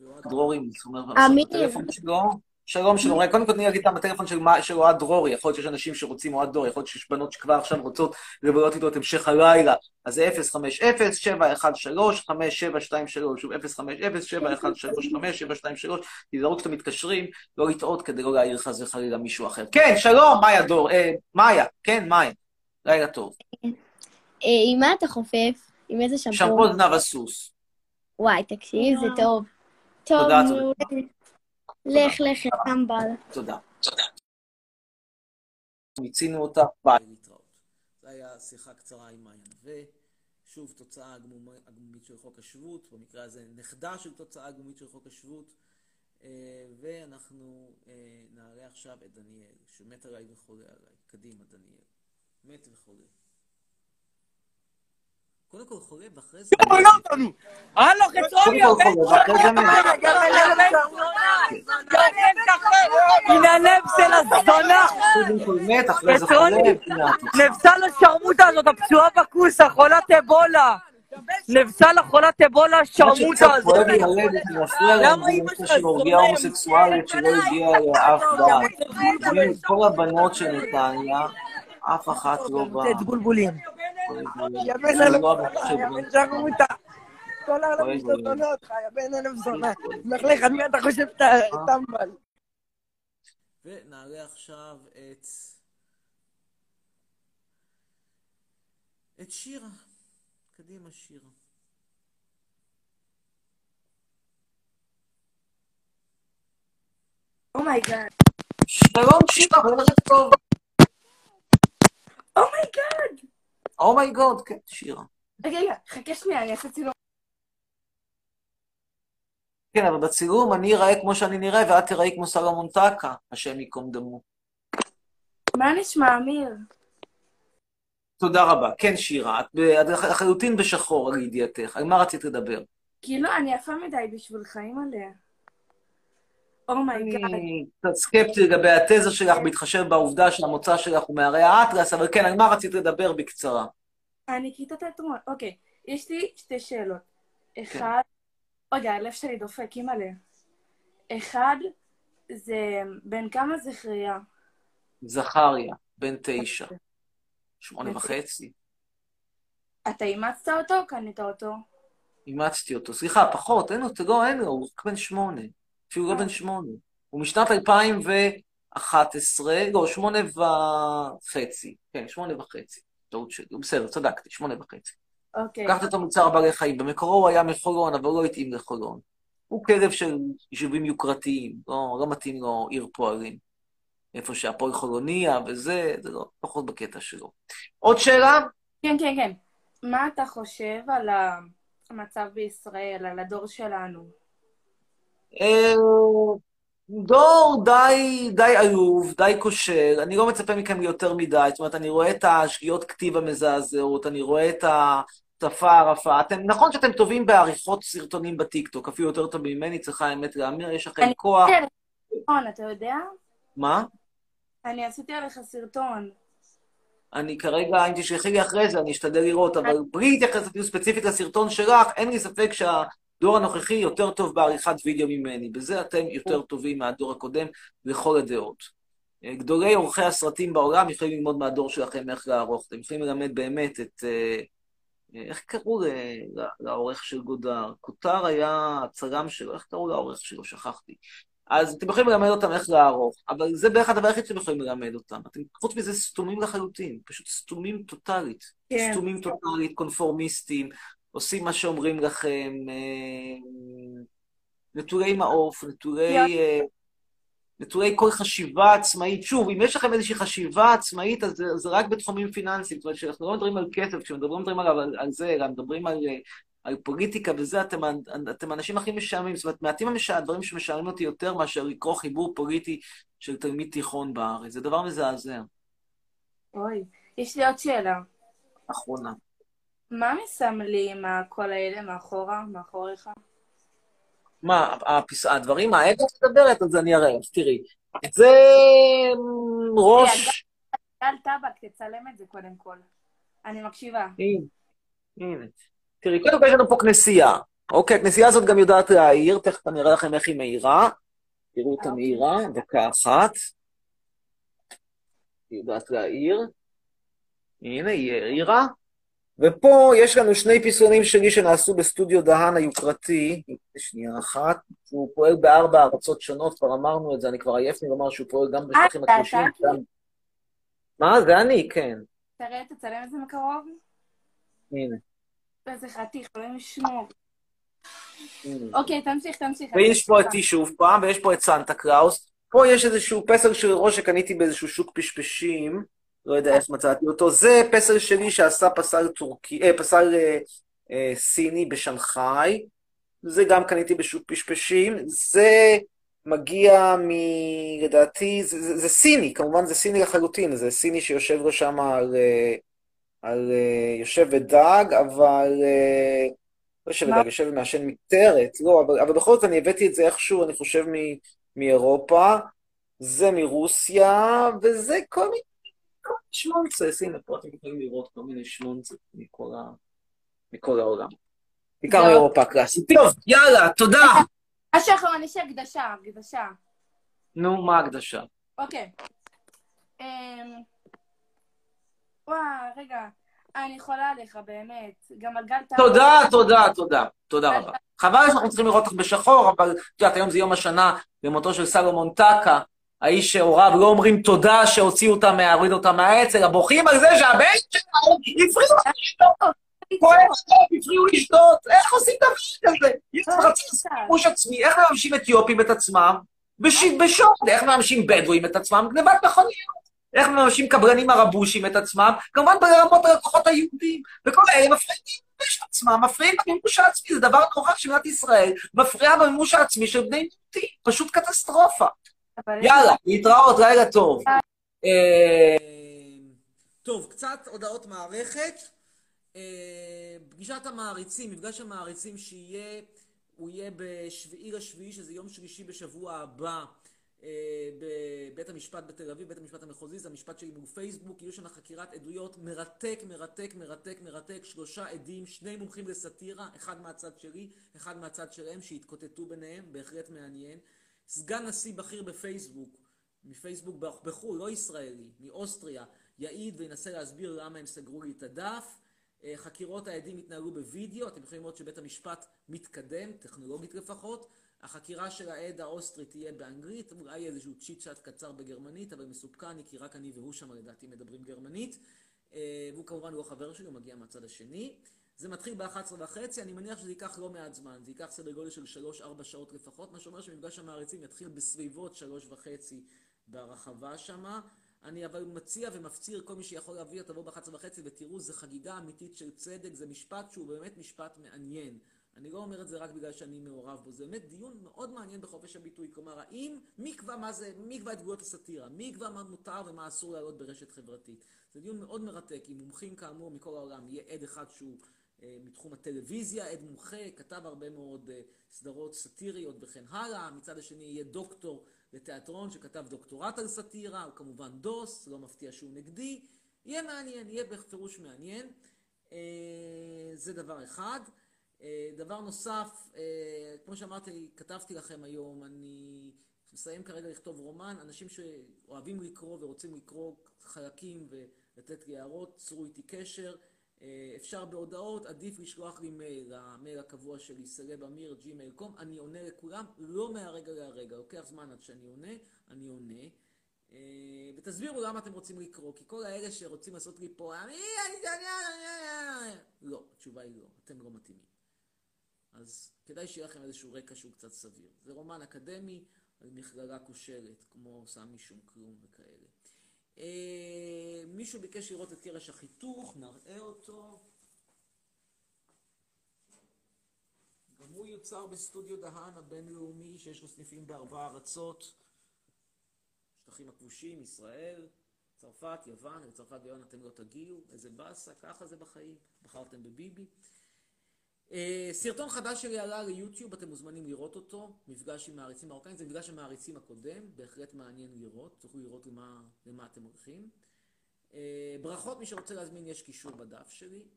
ואוהד דרורי, זאת אומרת, אמיר. הטלפון שלו, שלום שלום, קודם כל תני להגיד את הטלפון של מה- של אוהד דרורי, יכול להיות שיש אנשים שרוצים אוהד דרורי, יכול להיות שיש בנות שכבר עכשיו רוצות לבלות איתו את המשך הלילה, אז זה 050-713-5723, שוב 050-713-5723, תיזהרו כשאתם מתקשרים, לא לטעות כדי לא להעיר חס וחלילה מישהו אחר. כן, שלום, מאיה דור, אה, מאיה, כן, מאיה, לילה טוב. אה, עם מה אתה חופף? עם איזה שמפו? שמפו זנב הסוס. וואי, תקשיב, זה טוב. טוב, תודה, מעולה. לך, לך, טמבל. תודה. מיצינו אותה, ביי. להתראות. זו הייתה שיחה קצרה עם מאיה נווה. שוב, תוצאה הגמומ- הגמומית של חוק השבות, במקרה הזה נכדה של תוצאה הגמומית של חוק השבות. אה, ואנחנו אה, נעלה עכשיו את דניאל, שמת עליי וחולה עליי. קדימה, דניאל. מת וחולה. קודם כל חולה, ואחרי זה... הלו, חצרוני, קודם כל חולה, ואחרי זה מת. הנה הלב של הזונה! זה התוצאה. נבסה לשרמוטה הזאת, הפצועה בכוס, החולת אבולה! נבסה לחולת אבולה, השרמוטה הזאת! למה זה נושא שלך של אורגיה זורם? הומוסקסואלית שלא הגיעה לאף דת. כל הבנות של נתניה, אף אחת לא באה. את בולבולים. יא בן אלף שרמוטה. כל העולם שונא אותך, יא בן אלף זונה. לך, על מי אתה חושב שאתה טמבל? ונעלה עכשיו את... את שירה. קדימה, שירה. oh my God. שלום, שירה, ערב טוב. oh my God. oh my God, כן, שירה. רגע, חכה שנייה, אני אעשה צילום. כן, אבל בצילום אני אראה כמו שאני נראה, ואת תראי כמו סלומון טקה, השם ייקום דמו. מה נשמע, אמיר? תודה רבה. כן, שירה, את לחלוטין בשחור, לידיעתך. על מה רצית לדבר? כאילו, אני יפה מדי בשבילך, אימא'לה. oh my God. אני קצת סקפטי לגבי התזה שלך, בהתחשב בעובדה שהמוצא שלך הוא מהרי האטלס, אבל כן, על מה רצית לדבר בקצרה? אני כיתת תיאטרון. אוקיי, יש לי שתי שאלות. אחד, רגע, הלב שלי דופק, אימא'לה. אחד, זה בן כמה זכריה? זכריה, בן תשע, שמונה וחצי. אתה אימצת אותו או קנית אותו? אימצתי אותו. סליחה, פחות, אין לו, לא, אין לו, הוא רק בן שמונה. אפילו לא בן שמונה. הוא משנת 2011, לא, שמונה וחצי. כן, שמונה וחצי. טעות שלי. בסדר, צדקתי, שמונה וחצי. אוקיי. לקחת אותו מצער בעלי חיים. במקורו הוא היה מחולון, אבל לא התאים לחולון. הוא כלב של יישובים יוקרתיים, לא, לא מתאים לו עיר פועלים. איפה שהפועל חולוניה וזה, זה לא, פחות בקטע שלו. עוד שאלה? כן, כן, כן. מה אתה חושב על המצב בישראל, על הדור שלנו? אה, דור די, די עלוב, די כושל, אני לא מצפה מכם ליותר מדי, זאת אומרת, אני רואה את השגיאות כתיב המזעזעות, אני רואה את השפה הרפה. אתם, נכון שאתם טובים בעריכות סרטונים בטיקטוק, אפילו יותר טוב ממני, צריכה האמת להמיר, יש לכם אני כוח. עשיתי עליך סרטון, אתה יודע? מה? אני עשיתי עליך סרטון. אני כרגע, אם תשלחי לי אחרי זה, אני אשתדל לראות, אבל בלי להתייחס אפילו ספציפית לסרטון שלך, אין לי ספק שהדור הנוכחי יותר טוב בעריכת וידאו ממני. בזה אתם יותר טובים מהדור הקודם, לכל הדעות. אה, גדולי עורכי הסרטים בעולם יכולים ללמוד מהדור שלכם איך לערוך. אתם יכולים ללמד באמת את... אה, אה, איך קראו לעורך של גודר? כותר היה הצלם שלו, איך קראו לעורך שלו? שכחתי. אז אתם יכולים ללמד אותם איך לערוך, אבל זה בערך הדבר היחיד שאתם יכולים ללמד אותם. אתם חוץ מזה סתומים לחלוטין, פשוט סתומים טוטאלית. כן. סתומים טוטאלית, קונפורמיסטים, עושים מה שאומרים לכם, אה, נטולי מעוף, נטולי, אה, נטולי כל חשיבה עצמאית. שוב, אם יש לכם איזושהי חשיבה עצמאית, אז זה, זה רק בתחומים פיננסיים. זאת אומרת, כשאנחנו לא מדברים על כסף, כשמדברים על, על, על זה, אלא מדברים על, אה, על פוליטיקה וזה, אתם, אתם האנשים הכי משעממים. זאת אומרת, מעטים הדברים שמשעממים אותי יותר מאשר לקרוא חיבור פוליטי של תלמיד תיכון בארץ. זה דבר מזעזע. אוי, יש לי עוד שאלה. אחרונה. מה מסמלים כל האלה מאחורה, מאחוריך? מה, הפס... הדברים האלה שאת מדברת, אז אני אראה לך, תראי. זה אמ, ראש... גל טבק, תצלם את זה קודם כל. אני מקשיבה. הנה. תראי, קודם כל יש לנו פה כנסייה. אוקיי, הכנסייה הזאת גם יודעת להעיר, תכף אני אראה לכם איך היא מאירה. תראו אותה מאירה, דקה אחת. היא יודעת להעיר. הנה, היא העירה. ופה יש לנו שני פיסונים שלי שנעשו בסטודיו דהן היוקרתי, שנייה אחת, הוא פועל בארבע ארצות שונות, כבר אמרנו את זה, אני כבר עייף לי לומר שהוא פועל גם בשטחים הכבושים. אתה? גם- מה? זה אני, כן. תראה, תצלם את זה מקרוב. הנה, איזה חתיך, אלוהים ישמור. אוקיי, תמשיך, תמשיך. ויש פה אותי שוב פעם, ויש פה את סנטה קראוס. פה יש איזשהו פסל של ראש שקניתי באיזשהו שוק פשפשים, לא יודע איך מצאתי אותו. זה פסל שלי שעשה פסל טורקי, אה, פסל אה, אה, סיני בשנגחאי. זה גם קניתי בשוק פשפשים. זה מגיע מ... לדעתי, זה, זה, זה סיני, כמובן זה סיני לחלוטין, זה סיני שיושב לו שם על, אה, על אה, יושב ודג, אבל... אה, לא יושב? ודג, יושב ומעשן מקטרת, לא, אבל, אבל בכל זאת אני הבאתי את זה איכשהו, אני חושב, מ, מאירופה, זה מרוסיה, וזה כל מיני שמונצס, הנה פה אתם יכולים לראות כל מיני שמונצס מכל, ה, מכל העולם. בעיקר זהו. מאירופה הקלאסית. טוב, יאללה, תודה. משהו אחרון, יש הקדשה, הקדשה. נו, מה ההקדשה? אוקיי. אמ... וואי, רגע. אני חולה עליך, באמת. גם על גל טבק. תודה, תודה, תודה, תודה רבה. חבל שאנחנו צריכים לראות אותך בשחור, אבל את יודעת, היום זה יום השנה למותו של סלומון טקה, האיש שהוריו לא אומרים תודה שהוציאו אותם, הורידו אותם מהאצ"ל, אלא בוכים על זה שהבן שלהם הפריעו לשתות. כואב הפריעו לשתות. איך עושים דבר כזה? יש חצי סיפוש עצמי, איך מממשים אתיופים את עצמם? בש- בשוד, איך מממשים בדואים את עצמם? גנבת מכוניות. איך מממשים קברנים ערבושים את עצמם? כמובן ברמות הלקוחות היהודים. וכל אלה מפריעים במימוש עצמם, מפריעים במימוש העצמי, זה דבר נורא שמדינת ישראל מפריעה במימוש העצמי של בני מיעוטים, פשוט קטסטרופה. יאללה, להתראות, לילה טוב. אה, טוב, קצת הודעות מערכת. אה, פגישת המעריצים, מפגש המעריצים שיהיה, הוא יהיה בשביעי לשביעי, שזה יום שלישי בשבוע הבא. אה, בבית המשפט בתל אביב, בית המשפט המחוזי, זה המשפט שלי מול פייסבוק, יהיו שם חקירת עדויות מרתק, מרתק, מרתק, מרתק, שלושה עדים, שני מומחים לסאטירה, אחד מהצד שלי, אחד מהצד שלהם, שהתקוטטו ביניהם, בהחלט מעניין. סגן נשיא בכיר בפייסבוק, מפייסבוק בחו"ל, לא ישראלי, מאוסטריה, יעיד וינסה להסביר למה הם סגרו לי את הדף. אה, חקירות העדים התנהלו בווידאו, אתם יכולים לראות שבית המשפט מתקדם, טכנולוגית לפחות. החקירה של העד האוסטרי תהיה באנגלית, אולי איזשהו chit chat קצר בגרמנית, אבל מסופקני, כי רק אני והוא שם לדעתי מדברים גרמנית. אה, והוא כמובן לא חבר שלי, הוא מגיע מהצד השני. זה מתחיל ב-11 וחצי, אני מניח שזה ייקח לא מעט זמן, זה ייקח סדר גודל של 3-4 שעות לפחות, מה שאומר שמפגש המעריצים יתחיל בסביבות 3 וחצי ברחבה שמה. אני אבל מציע ומפציר כל מי שיכול להביא, תבוא ב-11 וחצי ותראו, זו חגיגה אמיתית של צדק, זה משפט שהוא באמת משפט מעניין. אני לא אומר את זה רק בגלל שאני מעורב בו, זה באמת דיון מאוד מעניין בחופש הביטוי. כלומר, האם, מי יקבע מה זה, מי יקבע את גבולות הסאטירה? מי יקבע מה מותר ומה אסור לעלות ברשת חברתית? זה דיון מאוד מרתק, עם מומחים כאמור מכל העולם. יהיה עד אחד שהוא מתחום הטלוויזיה, עד מומחה, כתב הרבה מאוד אה, סדרות סאטיריות וכן הלאה. מצד השני יהיה דוקטור לתיאטרון שכתב דוקטורט על סאטירה, הוא כמובן דוס, לא מפתיע שהוא נגדי. יהיה מעניין, יהיה בפירוש מעניין. אה, זה דבר אחד. אה, דבר נוסף, אה, כמו שאמרתי, כתבתי לכם היום, אני מסיים כרגע לכתוב רומן, אנשים שאוהבים לקרוא ורוצים לקרוא חלקים ולתת לי הערות, צרו איתי קשר. אה, אפשר בהודעות, עדיף לשלוח לי מייל, המייל הקבוע שלי, סלב אמיר, Gmail com, אני עונה לכולם, לא מהרגע להרגע, לוקח זמן עד שאני עונה, אני עונה. ותסבירו למה אתם רוצים לקרוא, כי כל האלה שרוצים לעשות לי פה, אני, אני, לא, התשובה היא לא, אתם לא מתאימים. אז כדאי שיהיה לכם איזשהו רקע שהוא קצת סביר. זה רומן אקדמי על מכללה כושלת, כמו סמי שום כלום וכאלה. אה, מישהו ביקש לראות את קרש החיתוך, נראה אותו. גם הוא יוצר בסטודיו דהן הבינלאומי, שיש לו סניפים בארבע ארצות. שטחים הכבושים, ישראל, צרפת, יוון, לצרפת ויוון אתם לא תגיעו, איזה באסה, ככה זה בחיים, בחרתם בביבי. אה, סרטון חדש שלי עלה ליוטיוב, אתם מוזמנים לראות אותו, מפגש עם מעריצים מרוקאים, זה מפגש המעריצים הקודם, בהחלט מעניין לראות, תוכלו לראות למה, למה אתם הולכים. אה, ברכות, מי שרוצה להזמין יש קישור בדף שלי.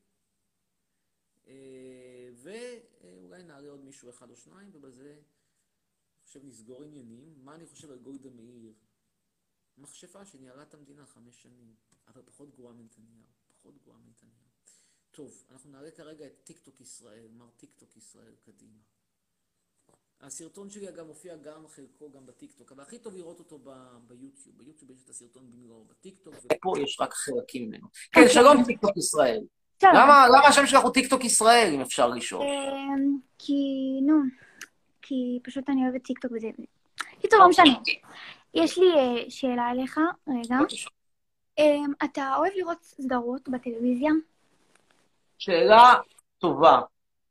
אה, ואולי נעלה עוד מישהו אחד או שניים, ובזה אני חושב נסגור עניינים. מה אני חושב על גולדה מאיר? מכשפה שניהלה את המדינה חמש שנים, אבל פחות גרועה מנתניהו, פחות גרועה מנתניהו. טוב, אנחנו נעלה כרגע את טיקטוק ישראל, מר טיקטוק ישראל, קדימה. הסרטון שלי אגב מופיע גם חלקו גם בטיקטוק, אבל הכי טוב לראות אותו ב- ביוטיוב. ביוטיוב יש את הסרטון במלואו, בטיקטוק, ופה יש רק חלקים ממנו. כן, שלום טיקטוק ישראל. למה השם שלך הוא טיקטוק ישראל, אם אפשר לשאול? אמ, כי, נו, כי פשוט אני אוהבת טיקטוק וזה. קיצור, לא משנה. יש לי אה, שאלה אליך, רגע. אמ, אתה אוהב לראות סדרות בטלוויזיה? שאלה טובה,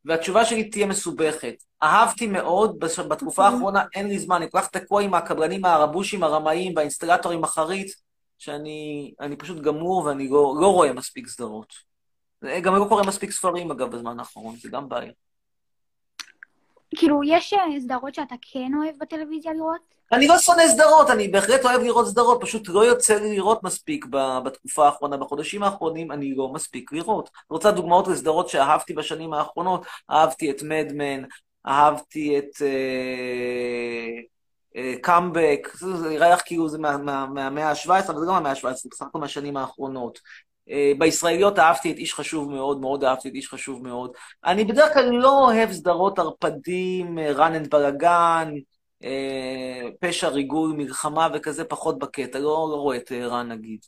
והתשובה שלי תהיה מסובכת. אהבתי מאוד, בתקופה האחרונה אין לי זמן, אני כל כך תקוע עם הקבלנים הערבושים, הרמאים והאינסטלטורים אחרית, שאני אני פשוט גמור ואני לא, לא רואה מספיק סדרות. גם לא קורא מספיק ספרים, אגב, בזמן האחרון, זה גם בעיה. כאילו, יש אה, סדרות שאתה כן אוהב בטלוויזיה לראות? אני לא שונא סדרות, אני בהחלט אוהב לראות סדרות, פשוט לא יוצא לי לראות מספיק בתקופה האחרונה. בחודשים האחרונים אני לא מספיק לראות. את רוצה דוגמאות לסדרות שאהבתי בשנים האחרונות? אהבתי את מדמן, אהבתי את קאמבק, זה נראה לך כאילו זה מה- מה- מהמאה ה-17, אבל זה לא מהמאה ה-17, זה בסך הכל מהשנים האחרונות. אה, בישראליות אהבתי את איש חשוב מאוד, מאוד אהבתי את איש חשוב מאוד. אני בדרך כלל לא אוהב סדרות ערפדים, אה, run and בלאגן, אה, פשע, ריגול, מלחמה וכזה, פחות בקטע, לא, לא רואה את ערן נגיד.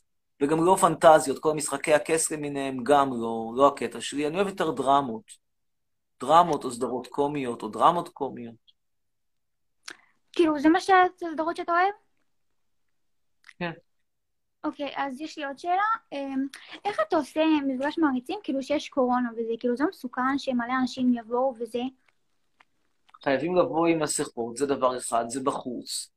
וגם לא פנטזיות, כל משחקי הכס למיניהם גם לא, לא הקטע שלי. אני אוהב יותר דרמות. דרמות או סדרות קומיות, או דרמות קומיות. כאילו, זה מה ש- הסדרות שאתה אוהב? כן. אוקיי, אז יש לי עוד שאלה. אמ, איך אתה עושה מפגש מעריצים, כאילו שיש קורונה וזה, כאילו זה מסוכן שמלא אנשים יבואו וזה? חייבים לבוא עם מסכות, זה דבר אחד, זה בחוץ.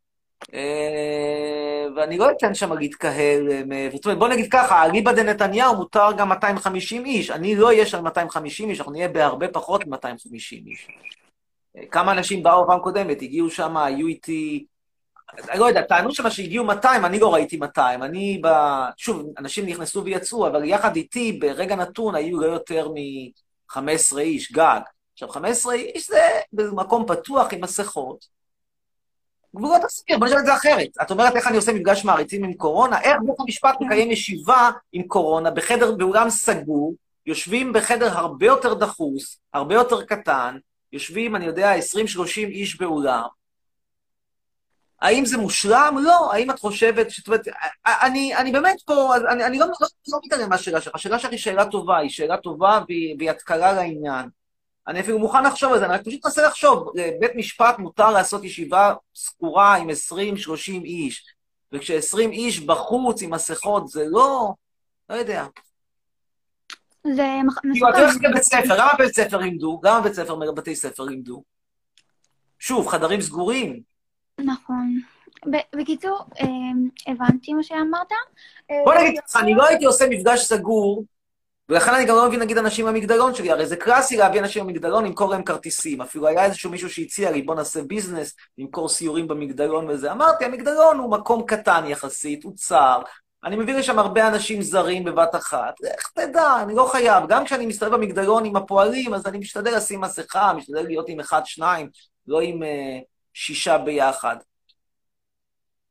אה, ואני לא אתן שם להתקהל. אה, מ- זאת אומרת, בוא נגיד ככה, אליבא דנתניהו מותר גם 250 איש. אני לא אהיה שם 250 איש, אנחנו נהיה בהרבה פחות מ-250 איש. אה, כמה אנשים באו פעם קודמת, הגיעו שם, היו איתי... לא יודע, טענו שם שהגיעו 200, אני לא ראיתי 200. אני ב... שוב, אנשים נכנסו ויצאו, אבל יחד איתי, ברגע נתון, היו לא יותר מ-15 איש, גג. עכשיו, 15 איש זה במקום פתוח עם מסכות. גבולות הסגר, בוא נשאל את זה אחרת. את אומרת איך אני עושה מפגש מעריצים עם קורונה? איך בית המשפט מקיים ישיבה עם קורונה בחדר, באולם סגור, יושבים בחדר הרבה יותר דחוס, הרבה יותר קטן, יושבים, אני יודע, 20-30 איש באולם. האם זה מושלם? לא. האם את חושבת, זאת אומרת, אני, אני באמת פה, אני, אני לא, לא, לא מתעלם מהשאלה שלך. השאלה שלך היא שאלה טובה, היא שאלה טובה והיא, והיא התקלה לעניין. אני אפילו מוכן לחשוב על זה, אני רק פשוט מנסה לחשוב. לבית משפט מותר לעשות ישיבה סגורה עם 20-30 איש, וכש-20 איש בחוץ עם מסכות, זה לא... לא יודע. זה מח- כאילו, את מסוכן. הולכת לבית ספר, למה בית ספר לימדו? למה בית ספר, בתי ספר לימדו? שוב, חדרים סגורים. נכון. בקיצור, אמ, הבנתי מה שאמרת. אה, בוא נגיד ככה, אני לא הייתי עושה מפגש סגור, ולכן אני גם לא מבין, נגיד, אנשים במגדלון שלי, הרי זה קלאסי להביא אנשים במגדלון, למכור להם כרטיסים. אפילו היה איזשהו מישהו שהציע לי, בוא נעשה ביזנס, למכור סיורים במגדלון וזה. אמרתי, המגדלון הוא מקום קטן יחסית, הוא צר. אני מביא לשם הרבה אנשים זרים בבת אחת. איך תדע, אני לא חייב. גם כשאני מסתובב במגדלון עם הפועלים, אז אני משתדל לשים מסכה, משתדל להיות עם אחד, שניים, לא עם אה, שישה ביחד.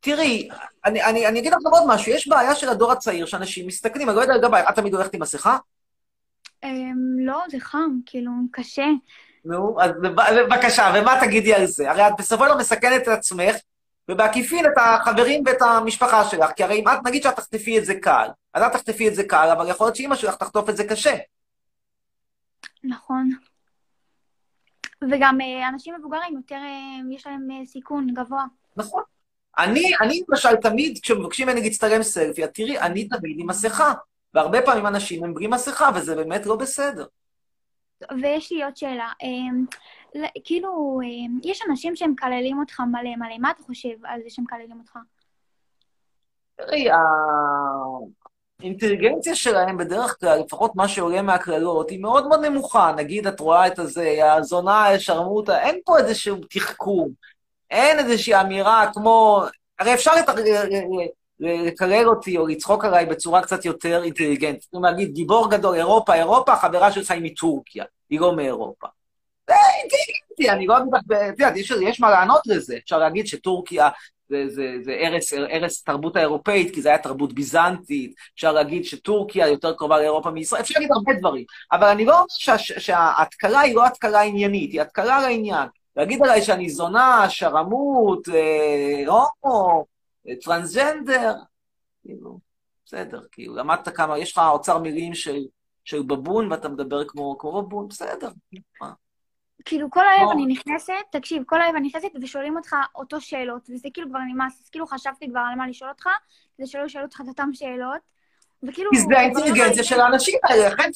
תראי, אני, אני, אני אגיד לך עוד משהו, יש בעיה של הדור הצעיר, שאנשים מסתכלים, אני לא יודע לגבי, את תמיד הולכת עם מסכה? אמ, לא, זה חם, כאילו, קשה. נו, אז בב- בבקשה, ומה תגידי על זה? הרי את בסופו של דבר מסכנת את עצמך, ובעקיפין את החברים ואת המשפחה שלך, כי הרי אם את, נגיד שאת תחטפי את זה קל, אז את תחטפי את זה קל, אבל יכול להיות שאימא שלך תחטוף את זה קשה. נכון. וגם אה, אנשים מבוגרים יותר, אה, יש להם אה, סיכון גבוה. נכון. אני, אני למשל תמיד, כשמבקשים ממני להצטלם סלפי, תראי, אני תמיד עם מסכה. והרבה פעמים אנשים הם בלי מסכה, וזה באמת לא בסדר. ויש לי עוד שאלה. אמ, כאילו, אמ, יש אנשים שהם מקללים אותך מלא מלא. מה אתה חושב על זה שהם מקללים אותך? תראי, האינטליגנציה שלהם בדרך כלל, לפחות מה שעולה מהקללות, היא מאוד מאוד נמוכה. נגיד, את רואה את הזה, הזונה, שרמוטה, אין פה איזשהו תחכום. אין איזושהי אמירה כמו... הרי אפשר לת- לקלל אותי או לצחוק עליי בצורה קצת יותר אינטליגנטית. אומרת, להגיד, גיבור גדול, אירופה, אירופה, החברה שלך היא מטורקיה, היא לא מאירופה. זה אינטליגנטי, אני לא אגיד לך, את יודעת, יש מה לענות לזה. אפשר להגיד שטורקיה זה, זה, זה ערש, ערש תרבות האירופאית, כי זה היה תרבות ביזנטית. אפשר להגיד שטורקיה יותר קרובה לאירופה מישראל, אפשר להגיד הרבה דברים. אבל אני לא אומר שה, שההתקלה היא לא התקלה עניינית, היא התקלה לעניין. להגיד עליי שאני זונה, שרמוט, אה, הומו, אה, טרנסג'נדר, כאילו, בסדר, כאילו, למדת כמה, יש לך אוצר מילים של, של בבון ואתה מדבר כמו, כמו בבון, בסדר. מה? כאילו, כל הערב לא. אני נכנסת, תקשיב, כל הערב אני נכנסת ושואלים אותך אותו שאלות, וזה כאילו כבר נמאס, אז כאילו חשבתי כבר על מה לשאול אותך, כדי שלא ישאלו אותך את אותן שאלות, וכאילו... כי זה האינטליגנציה של האנשים האלה. לכן,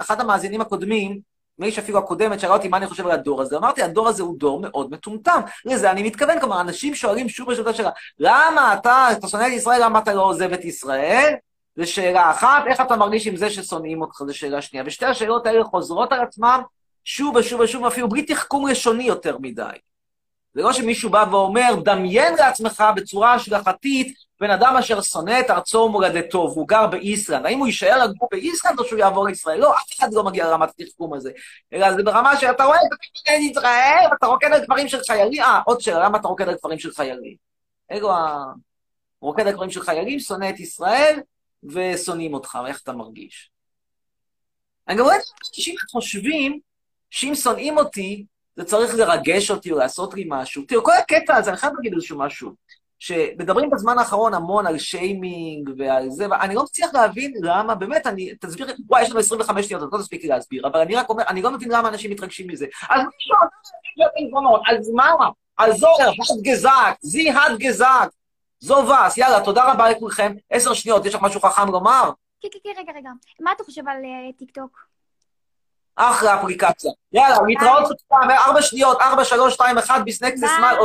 אחת המאזינים הקודמים, נדמה לי שאפילו הקודמת, שאלה אותי מה אני חושב על הדור הזה. אמרתי, הדור הזה הוא דור מאוד מטומטם. לזה אני מתכוון, כלומר, אנשים שואלים שוב ושוב את השאלה, למה אתה, אתה שונא את ישראל, למה אתה לא עוזב את ישראל? זו שאלה אחת, איך אתה מרגיש עם זה ששונאים אותך, זו שאלה שנייה. ושתי השאלות האלה חוזרות על עצמן שוב ושוב ושוב, אפילו בלי תחכום לשוני יותר מדי. זה לא שמישהו בא ואומר, דמיין לעצמך בצורה השגחתית בן אדם אשר שונא את ארצו ומולדתו, והוא גר באיסלנד. האם הוא יישאר לגור באיסלנד או שהוא יעבור לישראל? לא, אף אחד לא מגיע לרמת התחכום הזה. אלא זה ברמה שאתה רואה את את ישראל, ואתה רוקד על כפרים של חיילים. אה, עוד שאלה, למה אתה רוקד על כפרים של חיילים? אלו ה... רוקד על כפרים של חיילים, שונא את ישראל, ושונאים אותך, איך אתה מרגיש? אני גם רואה את אנשים חושבים שאם שונאים אותי, זה צריך לרגש אותי או לעשות לי משהו. תראו, כל הקטע הזה, אני חייב להגיד איזשהו משהו, שמדברים בזמן האחרון המון על שיימינג ועל זה, ואני לא מצליח להבין למה, באמת, אני, תסביר, וואי, יש לנו 25 שניות, אז לא תספיק לי להסביר, אבל אני רק אומר, אני לא מבין למה אנשים מתרגשים מזה. אז מישהו להגיד פתרונות, אז מה? also er hat gesagt, sie hat gesagt, so was, יאללה, תודה רבה לכולכם. עשר שניות, יש לך משהו חכם לומר? כן, כן, כן, רגע, רגע. מה אתה חושב על אה, טיק טוק? אחלה אפליקציה. יאללה, להתראות חוצפה, ארבע שניות, ארבע, שלוש, שתיים, אחד, bis nächstes Mal,